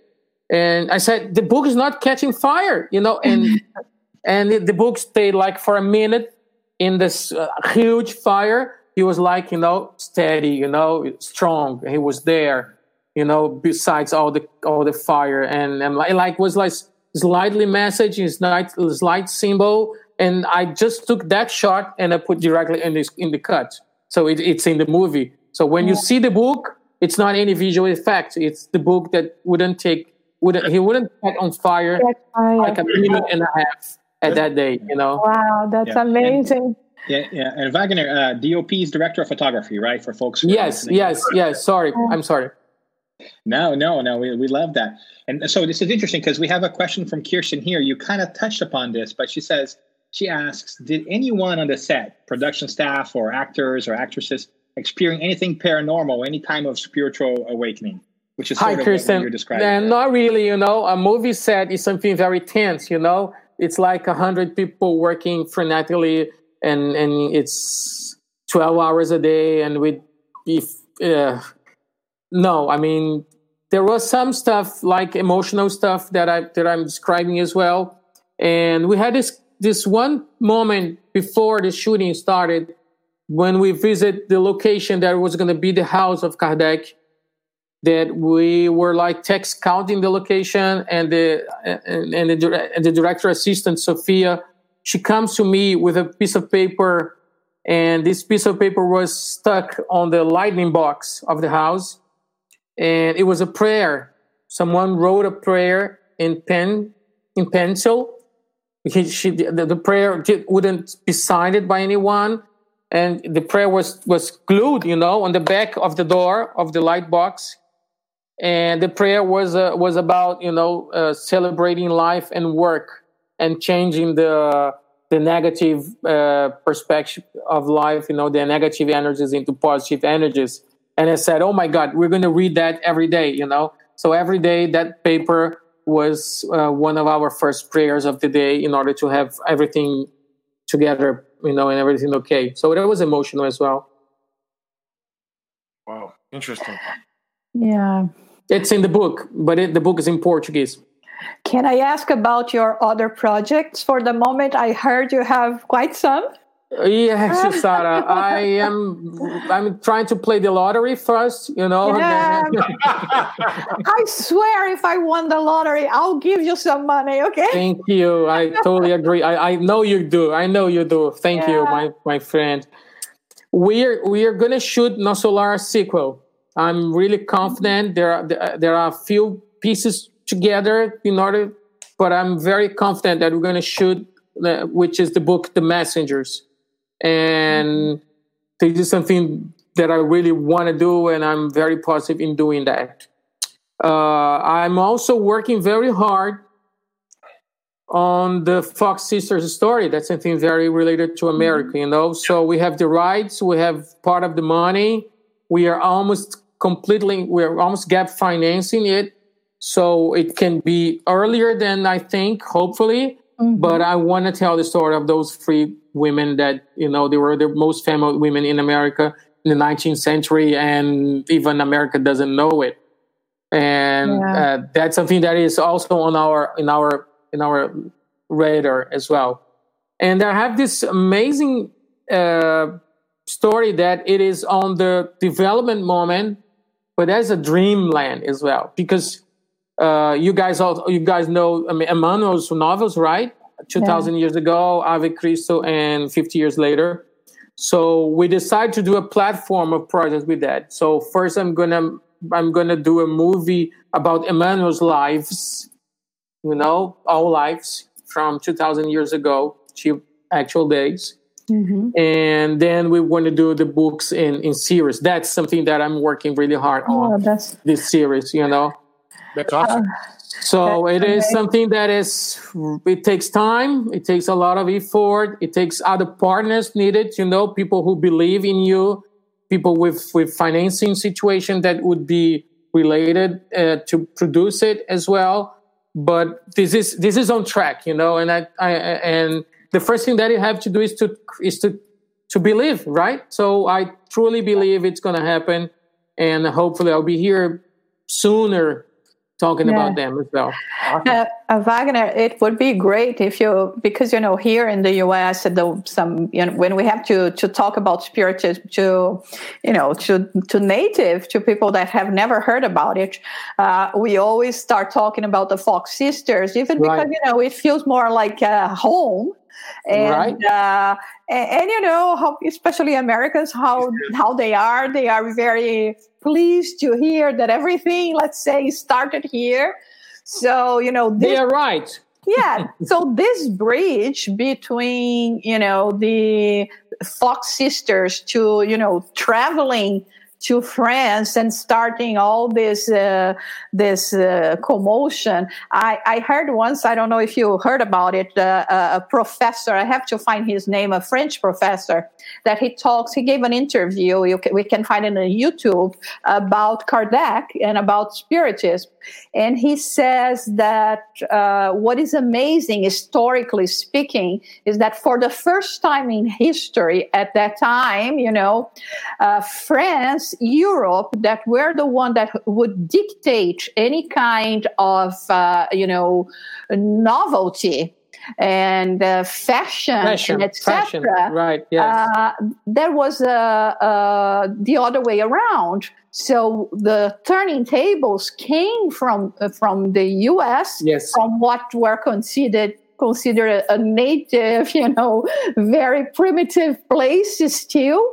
and I said the book is not catching fire, you know, and and the book stayed like for a minute in this uh, huge fire. He was like, you know, steady, you know, strong. He was there, you know, besides all the all the fire, and and like, like was like slightly message, his light light symbol, and I just took that shot and I put directly in this in the cut, so it, it's in the movie. So when you see the book, it's not any visual effect. It's the book that wouldn't take wouldn't he wouldn't set on fire, fire, like a minute and a half at that day, you know. Wow, that's yeah. amazing. Yeah, yeah. And Wagner, uh, DOP is director of photography, right? For folks. yes, yes, yes. Sorry, I'm sorry. No, no, no. We, we love that. And so this is interesting because we have a question from Kirsten here. You kind of touched upon this, but she says, she asks, did anyone on the set, production staff or actors or actresses, experience anything paranormal, any time of spiritual awakening? Which is Hi, Kirsten. you're describing. not really. You know, a movie set is something very tense. You know, it's like a hundred people working frenetically, and and it's twelve hours a day, and with if uh, no, I mean there was some stuff like emotional stuff that I that I'm describing as well, and we had this this one moment before the shooting started when we visit the location that was going to be the house of Kardec that we were like tech scouting the location and the and, and the, and the director assistant Sophia she comes to me with a piece of paper and this piece of paper was stuck on the lightning box of the house and it was a prayer. Someone wrote a prayer in pen in pencil. He, she, the, the prayer wouldn't be signed by anyone and the prayer was was glued you know on the back of the door of the light box and the prayer was uh, was about you know uh, celebrating life and work and changing the the negative uh, perspective of life you know the negative energies into positive energies. And i said oh my god we're going to read that every day you know? So every day that paper was uh, one of our first prayers of the day in order to have everything together you know and everything okay. So it was emotional as well. Wow. Interesting yeah it's in the book, but it, the book is in Portuguese. Can I ask about your other projects for the moment? I heard you have quite some. Yes, Sarah. I am. I'm trying to play the lottery first. You know. Yeah. I swear, if I won the lottery, I'll give you some money. Okay. Thank you. I totally agree. I, I know you do. I know you do. Thank yeah. you, my my friend. We're we are gonna shoot Nosso Lar sequel. I'm really confident. There are there are a few pieces together in order, but I'm very confident that we're going to shoot, uh, which is the book The Messengers, and this is something that I really want to do, and I'm very positive in doing that. Uh, I'm also working very hard on the Fox Sisters story. That's something very related to America, you know. So we have the rights, we have part of the money. We are almost completely we're almost gap financing it so it can be earlier than i think hopefully mm-hmm. but i want to tell the story of those three women that you know they were the most famous women in america in the 19th century and even america doesn't know it and yeah. uh, that's something that is also on our in our in our radar as well and i have this amazing uh, story that it is on the development moment but there's a dreamland as well because uh, you guys all you guys know I mean, Emmanuel's novels, right? Two thousand yeah. years ago, Ave Cristo, and fifty years later. So we decided to do a platform of projects with that. So first, I'm gonna I'm gonna do a movie about Emmanuel's lives, you know, all lives from two thousand years ago to actual days. Mm-hmm. And then we want to do the books in, in series. That's something that I'm working really hard oh, on. That's... This series, you know. That's awesome. Uh, so that's it is amazing. something that is it takes time it takes a lot of effort it takes other partners needed you know people who believe in you people with with financing situation that would be related uh, to produce it as well but this is this is on track you know and i, I and the first thing that you have to do is to is to to believe, right? So I truly believe it's going to happen, and hopefully I'll be here sooner talking yeah. about them as well. Uh, uh, Wagner, it would be great if you, because you know, here in the U.S., the, some you know, when we have to to talk about spiritism to, you know, to to native to people that have never heard about it, uh, we always start talking about the Fox Sisters, even right. because you know it feels more like a home and right. uh, and, and, you know how especially Americans how how they are. They are very pleased to hear that everything let's say started here. So you know this, they are right. Yeah. So this bridge between you know the fox sisters to you know traveling to France and starting all this uh, this uh, commotion. I, I heard once, I don't know if you heard about it, uh, a professor. I have to find his name, a French professor, that he talks. He gave an interview. Can, we can find it on YouTube about Kardec and about Spiritism, and he says that uh, what is amazing, historically speaking, is that for the first time in history, at that time, you know, uh, Europe that were the one that would dictate any kind of, uh, you know, novelty and uh, fashion, Fashion, etc. right? Yes. Uh, there was uh, the other way around. So the turning tables came from uh, from the U.S. Yes. from what were considered considered a native, you know, very primitive place still,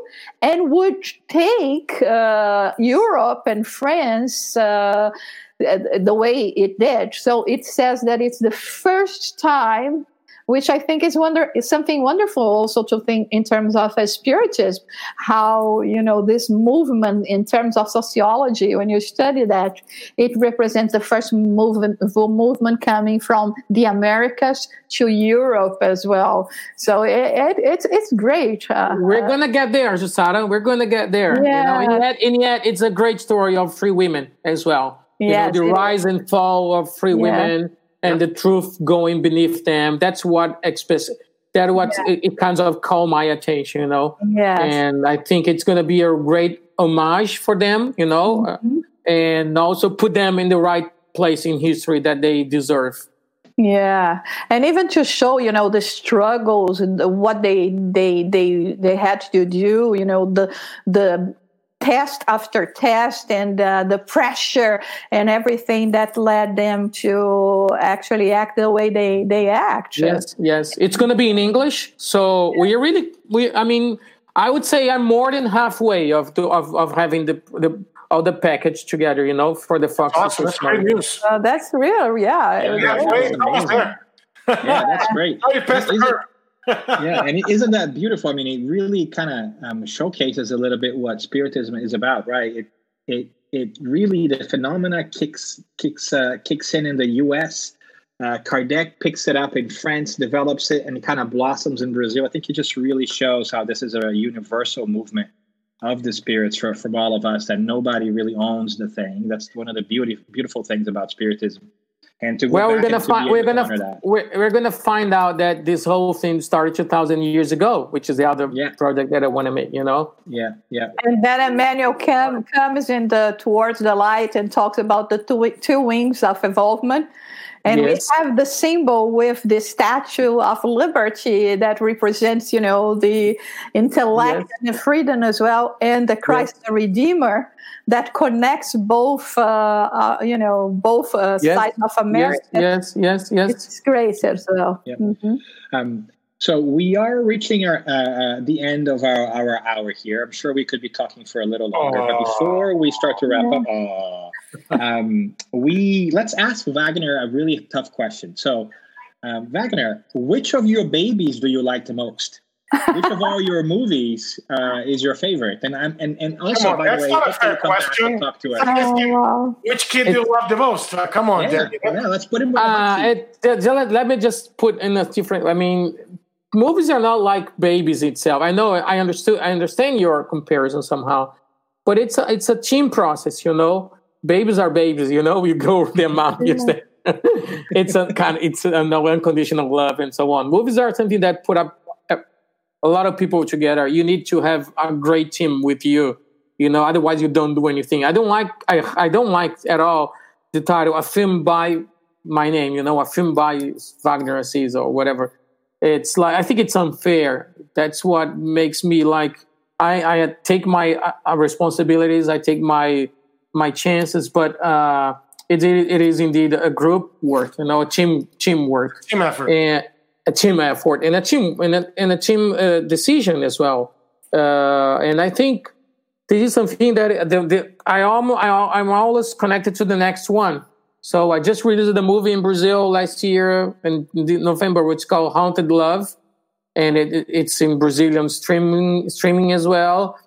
and would take uh, Europe and France. Uh, the way it did. So it says that it's the first time, which I think is wonder is something wonderful also to think in terms of a spiritism, how you know this movement in terms of sociology. When you study that, it represents the first movement movement coming from the Americas to Europe as well. So it, it, it's it's great. Uh, We're gonna get there, Jussara. We're gonna get there. You know, Yeah. and yet, and yet, it's a great story of free women as well. You Yes, know, the rise and fall of free Yeah. women and the truth going beneath them. That's what express. That what Yeah. it, it kind of caught my attention. You know, Yeah. and I think it's gonna be a great homage for them. You know, uh, Mhm. and also put them in the right place in history that they deserve. Yeah, and even to show, you know, the struggles and the, what they they they they had to do, you know, the the test after test and uh, the pressure and everything that led them to actually act the way they they act. Yes, yes. It's going to be in English. So we are really we I mean, I would say I'm more than halfway of the, of of having the the all the package together, you know, for the Fox. Awesome. That's great news. Uh, that's real, yeah. Yeah, Yeah, that's wait, amazing. almost there. Yeah, that's great. Yeah, and isn't that beautiful? I mean, it really kind of um, showcases a little bit what spiritism is about, right? It it it really the phenomena kicks kicks uh, kicks in in the U.S. Uh, Kardec picks it up in France, develops it, and kind of blossoms in Brazil. I think it just really shows how this is a universal movement of the spirits for, from all of us that nobody really owns the thing. That's one of the beauty, beautiful things about spiritism. And to go Well, we're gonna and to be find we're gonna honor we're, we're gonna find out that this whole thing started 2,000 years ago, which is the other Yeah. project that I want to make. You know, Yeah, yeah. And then Emmanuel Cam comes in the towards the light and talks about the two, two wings of involvement. And Yes. we have the symbol with the statue of liberty that represents, you know, the intellect Yes. and the freedom as well, and the Christ the Redeemer that connects both, uh, uh, you know, both uh, Yes. sides of America. yes, yes, yes, yes. It's great as well. Yep. Mhm. Um, so we are reaching our uh, uh, the end of our, our hour here. I'm sure we could be talking for a little longer, but before we start to wrap up, aw, um, we let's ask Wagner a really tough question. So, um, Wagner, which of your babies do you like the most? Which of all your movies uh, is your favorite? And I'm and, and also, on, by the that's way, not a after fair question. and talk to us. Yes, Oh. Which kid do you love the most? Uh, come on, Yeah, Daddy. yeah, let's put him. in the hot Uh, it, uh, let, let me just put in a different. I mean, movies are not like babies itself. I know. I understood. I understand your comparison somehow, but it's a, it's a team process. You know, babies are babies. You know, you go with their mom. You stay. it's a kind. Of, it's a no unconditional love and so on. Movies are something that put up a, a lot of people together. You need to have a great team with you. You know, otherwise you don't do anything. I don't like. I I don't like at all the title a film by my name, you know, a film by Wagner Assis or whatever. It's like I think it's unfair. That's what makes me like I, I take my uh, responsibilities, I take my my chances, but uh, it it is indeed a group work, you know, a team team work Team effort. and a team effort and a team and a, and a team uh, decision as well. Uh, and I think this is something that the, the, I almost I, I'm always connected to the next one. So I just released the movie in Brazil last year in November, which is called Haunted Love, and it, it's in Brazilian streaming streaming as well.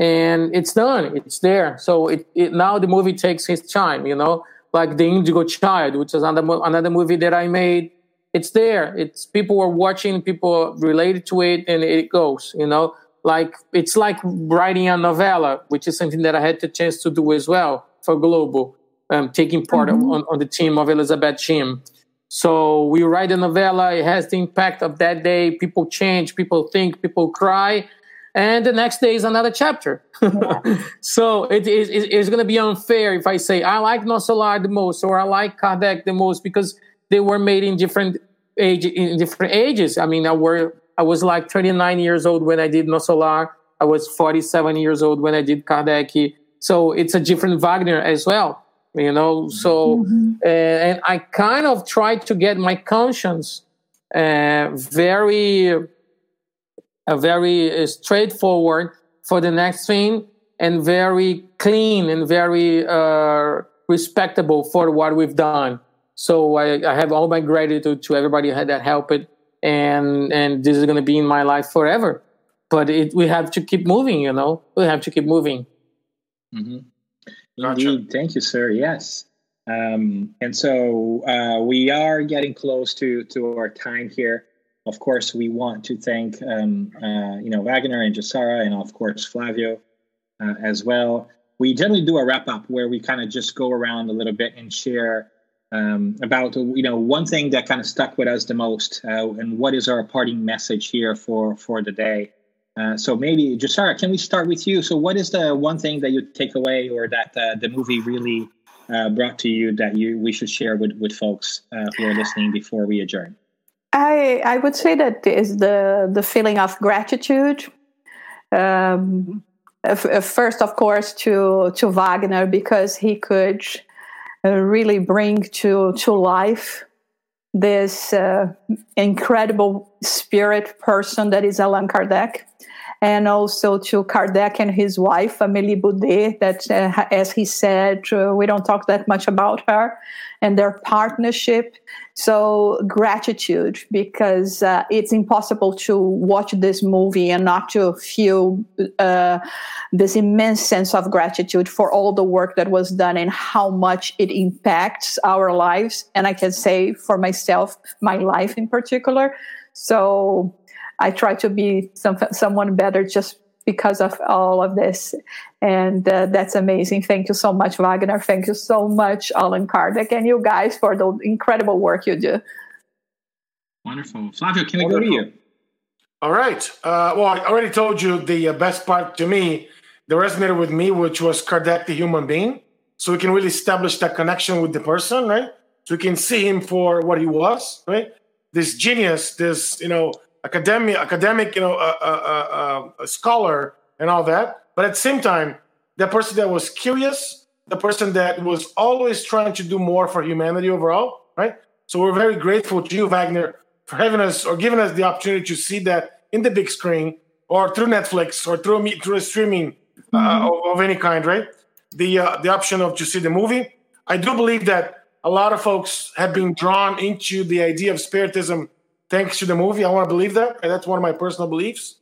And it's done. It's there. So it, it now the movie takes its time. You know, like the Indigo Child, which is another another movie that I made. It's there. It's people are watching, people are related to it, and it goes. You know, like it's like writing a novella, which is something that I had the chance to do as well for Globo, um, taking part Mhm. of, on, on the team of Elizabeth Jhin. So we write a novella. It has the impact of that day. People change, people think, people cry, and the next day is another chapter. so it is it, it's going to be unfair if I say I like Nosso Lar the most or I like Kardec the most because they were made in different age in different ages. I mean, I were I was like 39 years old when I did Nosso Lar. I was 47 years old when I did Kardec. So it's a different Wagner as well, you know. So mm-hmm. uh, and I kind of tried to get my conscience uh, very, uh, very straightforward for the next thing, and very clean and very uh, respectable for what we've done. So I, I, have all my gratitude to everybody that helped it, and and this is going to be in my life forever. But it, we have to keep moving, you know. We have to keep moving. Mm-hmm. Indeed, thank you, sir. Yes, um, and so uh, we are getting close to to our time here. Of course, we want to thank um, uh, you know Wagner and Jussara, and of course Flavio uh, as well. We generally do a wrap up where we kind of just go around a little bit and share um, about you know one thing that kind of stuck with us the most, uh, and what is our parting message here for for the day. Uh, so maybe Jussara, can we start with you? So, what is the one thing that you take away, or that uh, the movie really uh, brought to you that you we should share with with folks uh, who are listening before we adjourn? I I would say that is the the feeling of gratitude. Um, first, of course, to to Wagner because he could uh, really bring to to life this uh, incredible spirit person that is Allan Kardec and also to Kardec and his wife, Amélie Boudet, that, uh, as he said, uh, we don't talk that much about her and their partnership. So, gratitude, because uh, it's impossible to watch this movie and not to feel uh, this immense sense of gratitude for all the work that was done and how much it impacts our lives. And I can say for myself, my life in particular. So, I try to be some, someone better just because of all of this. And uh, that's amazing. Thank you so much, Wagner. Thank you so much, Allan Kardec, and you guys for the incredible work you do. Wonderful. Flavio, can I go to you? All right. Uh, well, I already told you the uh, best part to me that resonated with me, which was Kardec, the human being. So we can really establish that connection with the person, right? So we can see him for what he was, right? This genius, this, you know, academic, academic, you know, a, a, scholar and all that. But at the same time, the person that was curious, the person that was always trying to do more for humanity overall, right? So we're very grateful to you, Wagner, for having us or giving us the opportunity to see that in the big screen or through Netflix or through through a streaming uh, mm-hmm. of, of, any kind, right? The uh, the option of to see the movie. I do believe that a lot of folks have been drawn into the idea of spiritism thanks to the movie. I want to believe that. And that's one of my personal beliefs.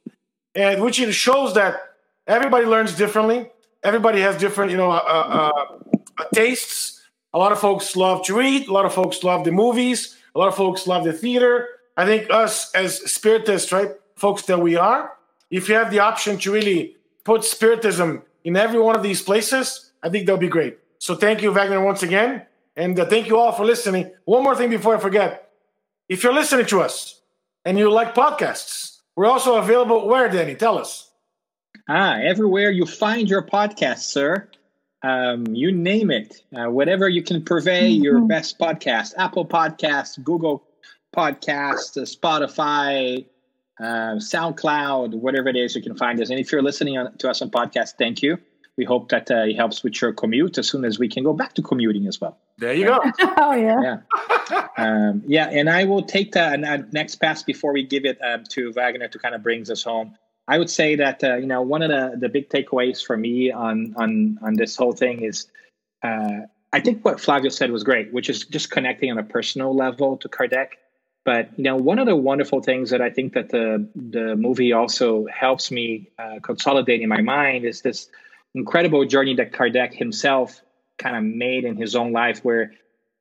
And which it shows that everybody learns differently. Everybody has different, you know, uh, uh, uh, tastes. A lot of folks love to read. A lot of folks love the movies. A lot of folks love the theater. I think us as spiritists, right, folks that we are, if you have the option to really put spiritism in every one of these places, I think that'll be great. So thank you, Wagner, once again. And uh, thank you all for listening. One more thing before I forget. If you're listening to us and you like podcasts, we're also available where, Danny? Tell us. Ah, everywhere you find your podcast, sir. Um, you name it. Uh, whatever you can purvey mm-hmm. your best podcast Apple Podcasts, Google Podcasts, uh, Spotify, uh, SoundCloud, whatever it is, you can find us. And if you're listening on, to us on podcast, thank you. We hope that uh, it helps with your commute as soon as we can go back to commuting as well. There you go. oh yeah. Yeah. um, yeah, and I will take the uh, next pass before we give it um, to Wagner to kind of brings us home. I would say that uh, you know one of the, the big takeaways for me on on on this whole thing is uh, I think what Flavio said was great, which is just connecting on a personal level to Kardec. But you know, one of the wonderful things that I think that the the movie also helps me uh, consolidate in my mind is this incredible journey that Kardec himself kind of made in his own life where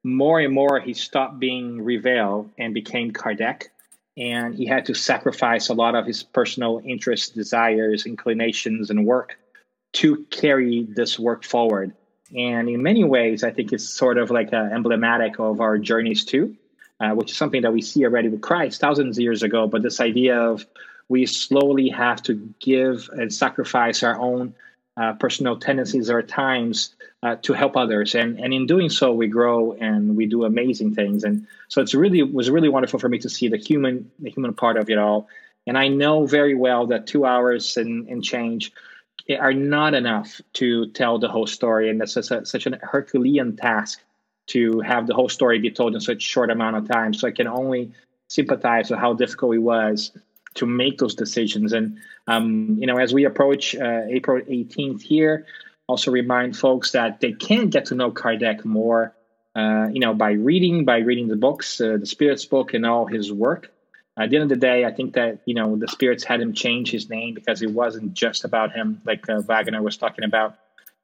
more and more he stopped being Rivail and became Kardec. And he had to sacrifice a lot of his personal interests, desires, inclinations, and work to carry this work forward. And in many ways, I think it's sort of like uh, emblematic of our journeys too, uh, which is something that we see already with Christ thousands of years ago. But this idea of we slowly have to give and sacrifice our own uh, personal tendencies or times uh, to help others, and and in doing so, we grow and we do amazing things. And so it's really it was really wonderful for me to see the human the human part of it all. And I know very well that two hours and, and change are not enough to tell the whole story, and that's such, a, such an Herculean task to have the whole story be told in such short amount of time. So I can only sympathize with how difficult it was to make those decisions. And um, you know, as we approach uh, April 18th here, also remind folks that they can get to know Kardec more. Uh, you know, by reading, by reading the books, uh, the Spirits book, and all his work. At the end of the day, I think that you know the Spirits had him change his name because it wasn't just about him, like uh, Wagner was talking about.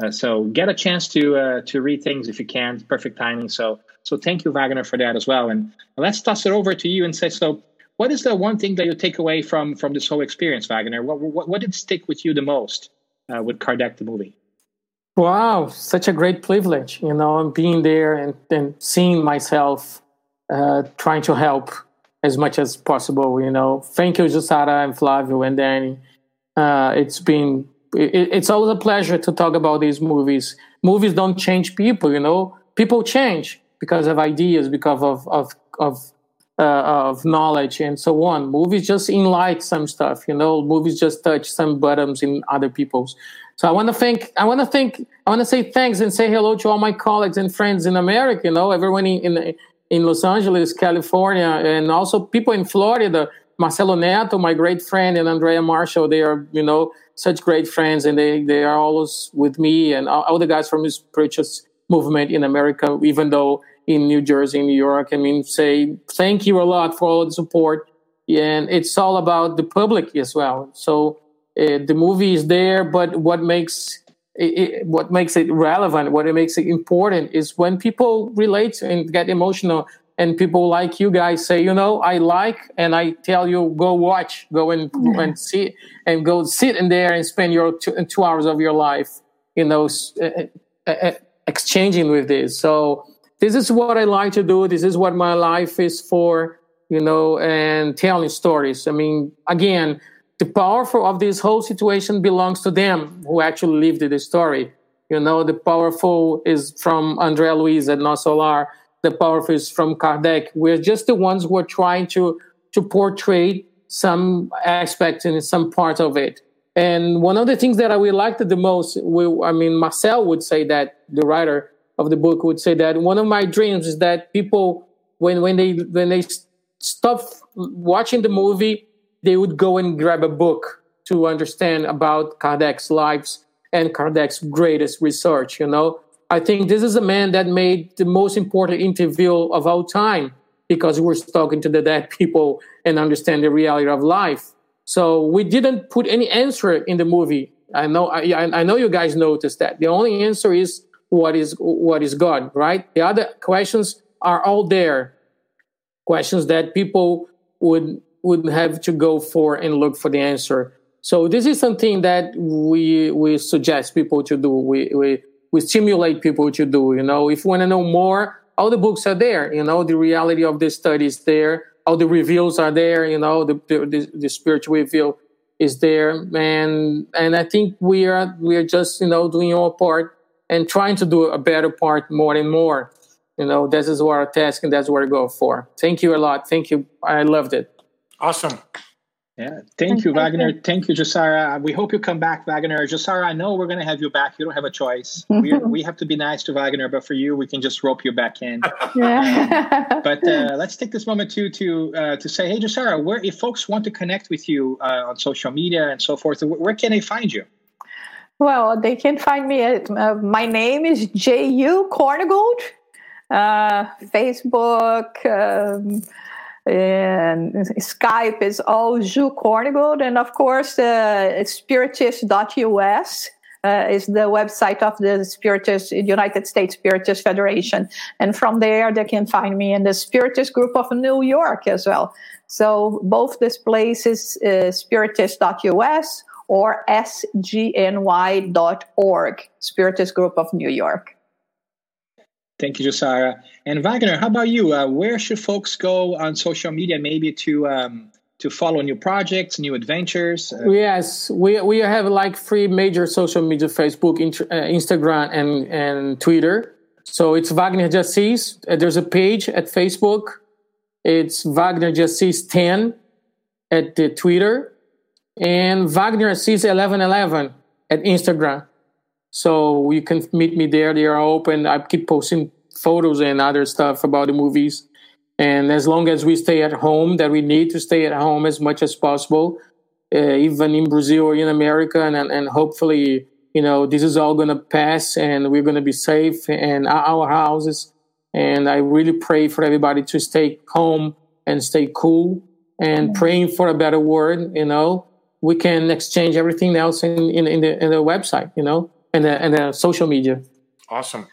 Uh, so get a chance to uh, to read things if you can. Perfect timing. So so thank you, Wagner, for that as well. And let's toss it over to you and say so. What is the one thing that you take away from from this whole experience, Wagner? What what, what did stick with you the most uh, with Kardec the movie? Wow, such a great privilege, you know, being there and, and seeing myself uh, trying to help as much as possible, you know. Thank you, Jussara and Flavio and Danny. Uh, it's been it, it's always a pleasure to talk about these movies. Movies don't change people, you know. People change because of ideas, because of of of Uh, of knowledge and so on. Movies just enlighten some stuff, you know. Movies just touch some buttons in other people's. So I want to thank. I want to thank. I want to say thanks and say hello to all my colleagues and friends in America. You know, everyone in in, in Los Angeles, California, and also people in Florida. Marcelo Neto, my great friend, and Andrea Marshall. They are, you know, such great friends, and they they are always with me and all, all the guys from this purchase movement in America. Even though in New Jersey, New York, I mean, say thank you a lot for all the support, and it's all about the public as well. So uh, the movie is there, but what makes it, it, what makes it relevant, what it makes it important, is when people relate and get emotional and people like you guys say, you know, I like, and I tell you, go watch, go and yeah. and see, and go sit in there and spend your two, two hours of your life, you know, uh, uh, uh, exchanging with this. So this is what I like to do. This is what my life is for, you know, and telling stories. I mean, again, the powerful of this whole situation belongs to them who actually lived the story. You know, the powerful is from André Luiz and Nosso Lar the powerful is from Kardec. We're just the ones who are trying to to portray some aspect and some part of it. And one of the things that I would like the most, we, I mean, Marcel would say that the writer of the book would say that one of my dreams is that people, when when they when they stop watching the movie, they would go and grab a book to understand about Kardec's lives and Kardec's greatest research. You know, I think this is a man that made the most important interview of all time because we're talking to the dead people and understand the reality of life. So we didn't put any answer in the movie. I know, I, I know you guys noticed that. The only answer is what is what is God, right? The other questions are all there, questions that people would would have to go for and look for the answer. So this is something that we we suggest people to do. We we we stimulate people to do. You know, if you want to know more, all the books are there. You know, the reality of the study is there. All the reviews are there. You know, the the, the spiritual review is there, and and I think we are we are just you know doing our part and trying to do a better part more and more. You know, this is what our task and that's what I go for. Thank you a lot. Thank you. I loved it. Awesome. Yeah, thank you, Wagner. Thank you, Jussara. We hope you come back, Wagner. Jussara, I know we're going to have you back. You don't have a choice. we we have to be nice to Wagner, but for you, we can just rope you back in. Yeah. Um, but uh, let's take this moment too to uh, to say, hey, Jussara, where if folks want to connect with you uh, on social media and so forth, where can they find you? Well, they can find me at uh, my name is Ju Korngold, uh, Facebook. Um, and Skype is all Ju Korngold, and of course, uh, Spiritist.us. Uh, is the website of the Spiritist United States Spiritist Federation, and from there they can find me in the Spiritist group of New York as well. So both these places, uh, Spiritist.us or sgny.org, Spiritist Group of New York. Thank you, Jussara. And Wagner, how about you? Uh, where should folks go on social media, maybe to um, to follow new projects, new adventures? Uh, yes, we we have like three major social media: Facebook, uh, Instagram, and and Twitter. So it's Wagner de Assis. Uh, there's a page at Facebook. It's Wagner de Assis 10 at the Twitter, and Wagner de Assis 1111 at Instagram. So you can meet me there. They are open. I keep posting photos and other stuff about the movies. And as long as we stay at home, that we need to stay at home as much as possible, uh, even in Brazil or in America, and, and hopefully, you know, this is all going to pass and we're going to be safe in our houses. And I really pray for everybody to stay home and stay cool and praying for a better world, you know. We can exchange everything else in, in, in, the, in the website, you know, and the, and the social media. Awesome.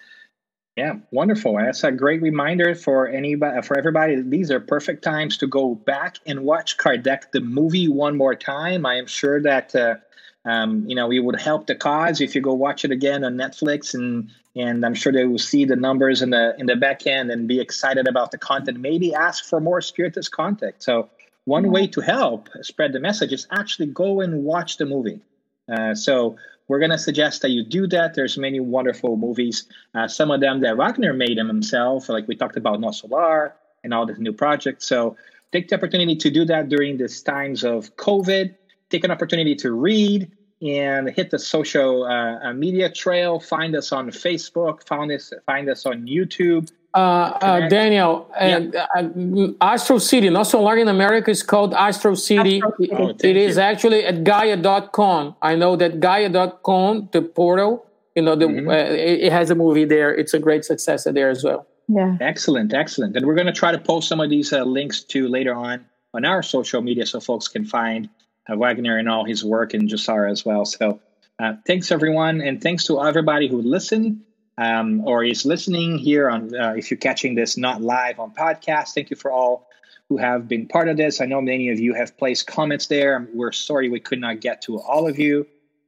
Yeah, wonderful. That's a great reminder for anybody, for everybody. These are perfect times to go back and watch Kardec the movie one more time. I am sure that uh, um, you know it would help the cause if you go watch it again on Netflix, and and I'm sure they will see the numbers in the in the back end and be excited about the content. Maybe ask for more Spiritist content. So one way to help spread the message is actually go and watch the movie. Uh, so we're going to suggest that you do that. There's many wonderful movies. Uh, some of them that Wagner made him himself, like we talked about Nosso Lar and all the new projects. So take the opportunity to do that during these times of COVID. Take an opportunity to read and hit the social uh, uh media trail. Find us on Facebook. Find us, find us on YouTube. Uh, uh, Daniel, and yeah. uh, Astral City, Nosso Lar in America, is called Astral City. Astral City. Oh, it is actually at Gaia.com. I know that Gaia.com, the portal, you know, the, mm-hmm. uh, it, it, has a movie there. It's a great success there as well. Yeah. Excellent, excellent. And we're going to try to post some of these uh, links to later on on our social media so folks can find uh, Wagner and all his work and Jussara as well. So thanks, everyone. And thanks to everybody who listened um, or is listening here on uh, if you're catching this not live on podcast thank you for all who have been part of this i know many of you have placed comments there we're sorry we could not get to all of you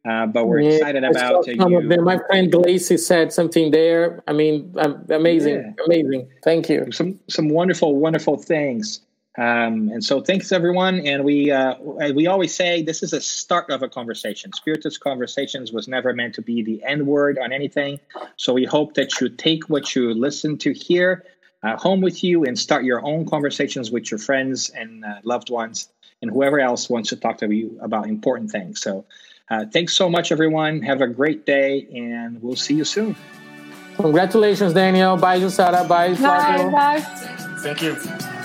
uh, but we're yeah, excited about some you. of them. My friend Glacy said something there. I mean, um, amazing, yeah. amazing. Thank you. Some some wonderful, wonderful things. Um, and so thanks everyone. And we uh, we always say this is a start of a conversation. Spiritist Conversations was never meant to be the end word on anything. So we hope that you take what you listen to here uh, home with you and start your own conversations with your friends and uh, loved ones and whoever else wants to talk to you about important things. So uh, thanks so much, everyone. Have a great day, and we'll see you soon. Congratulations, Daniel. Bye, Jussara. Bye, Bye. Bye. Thank you.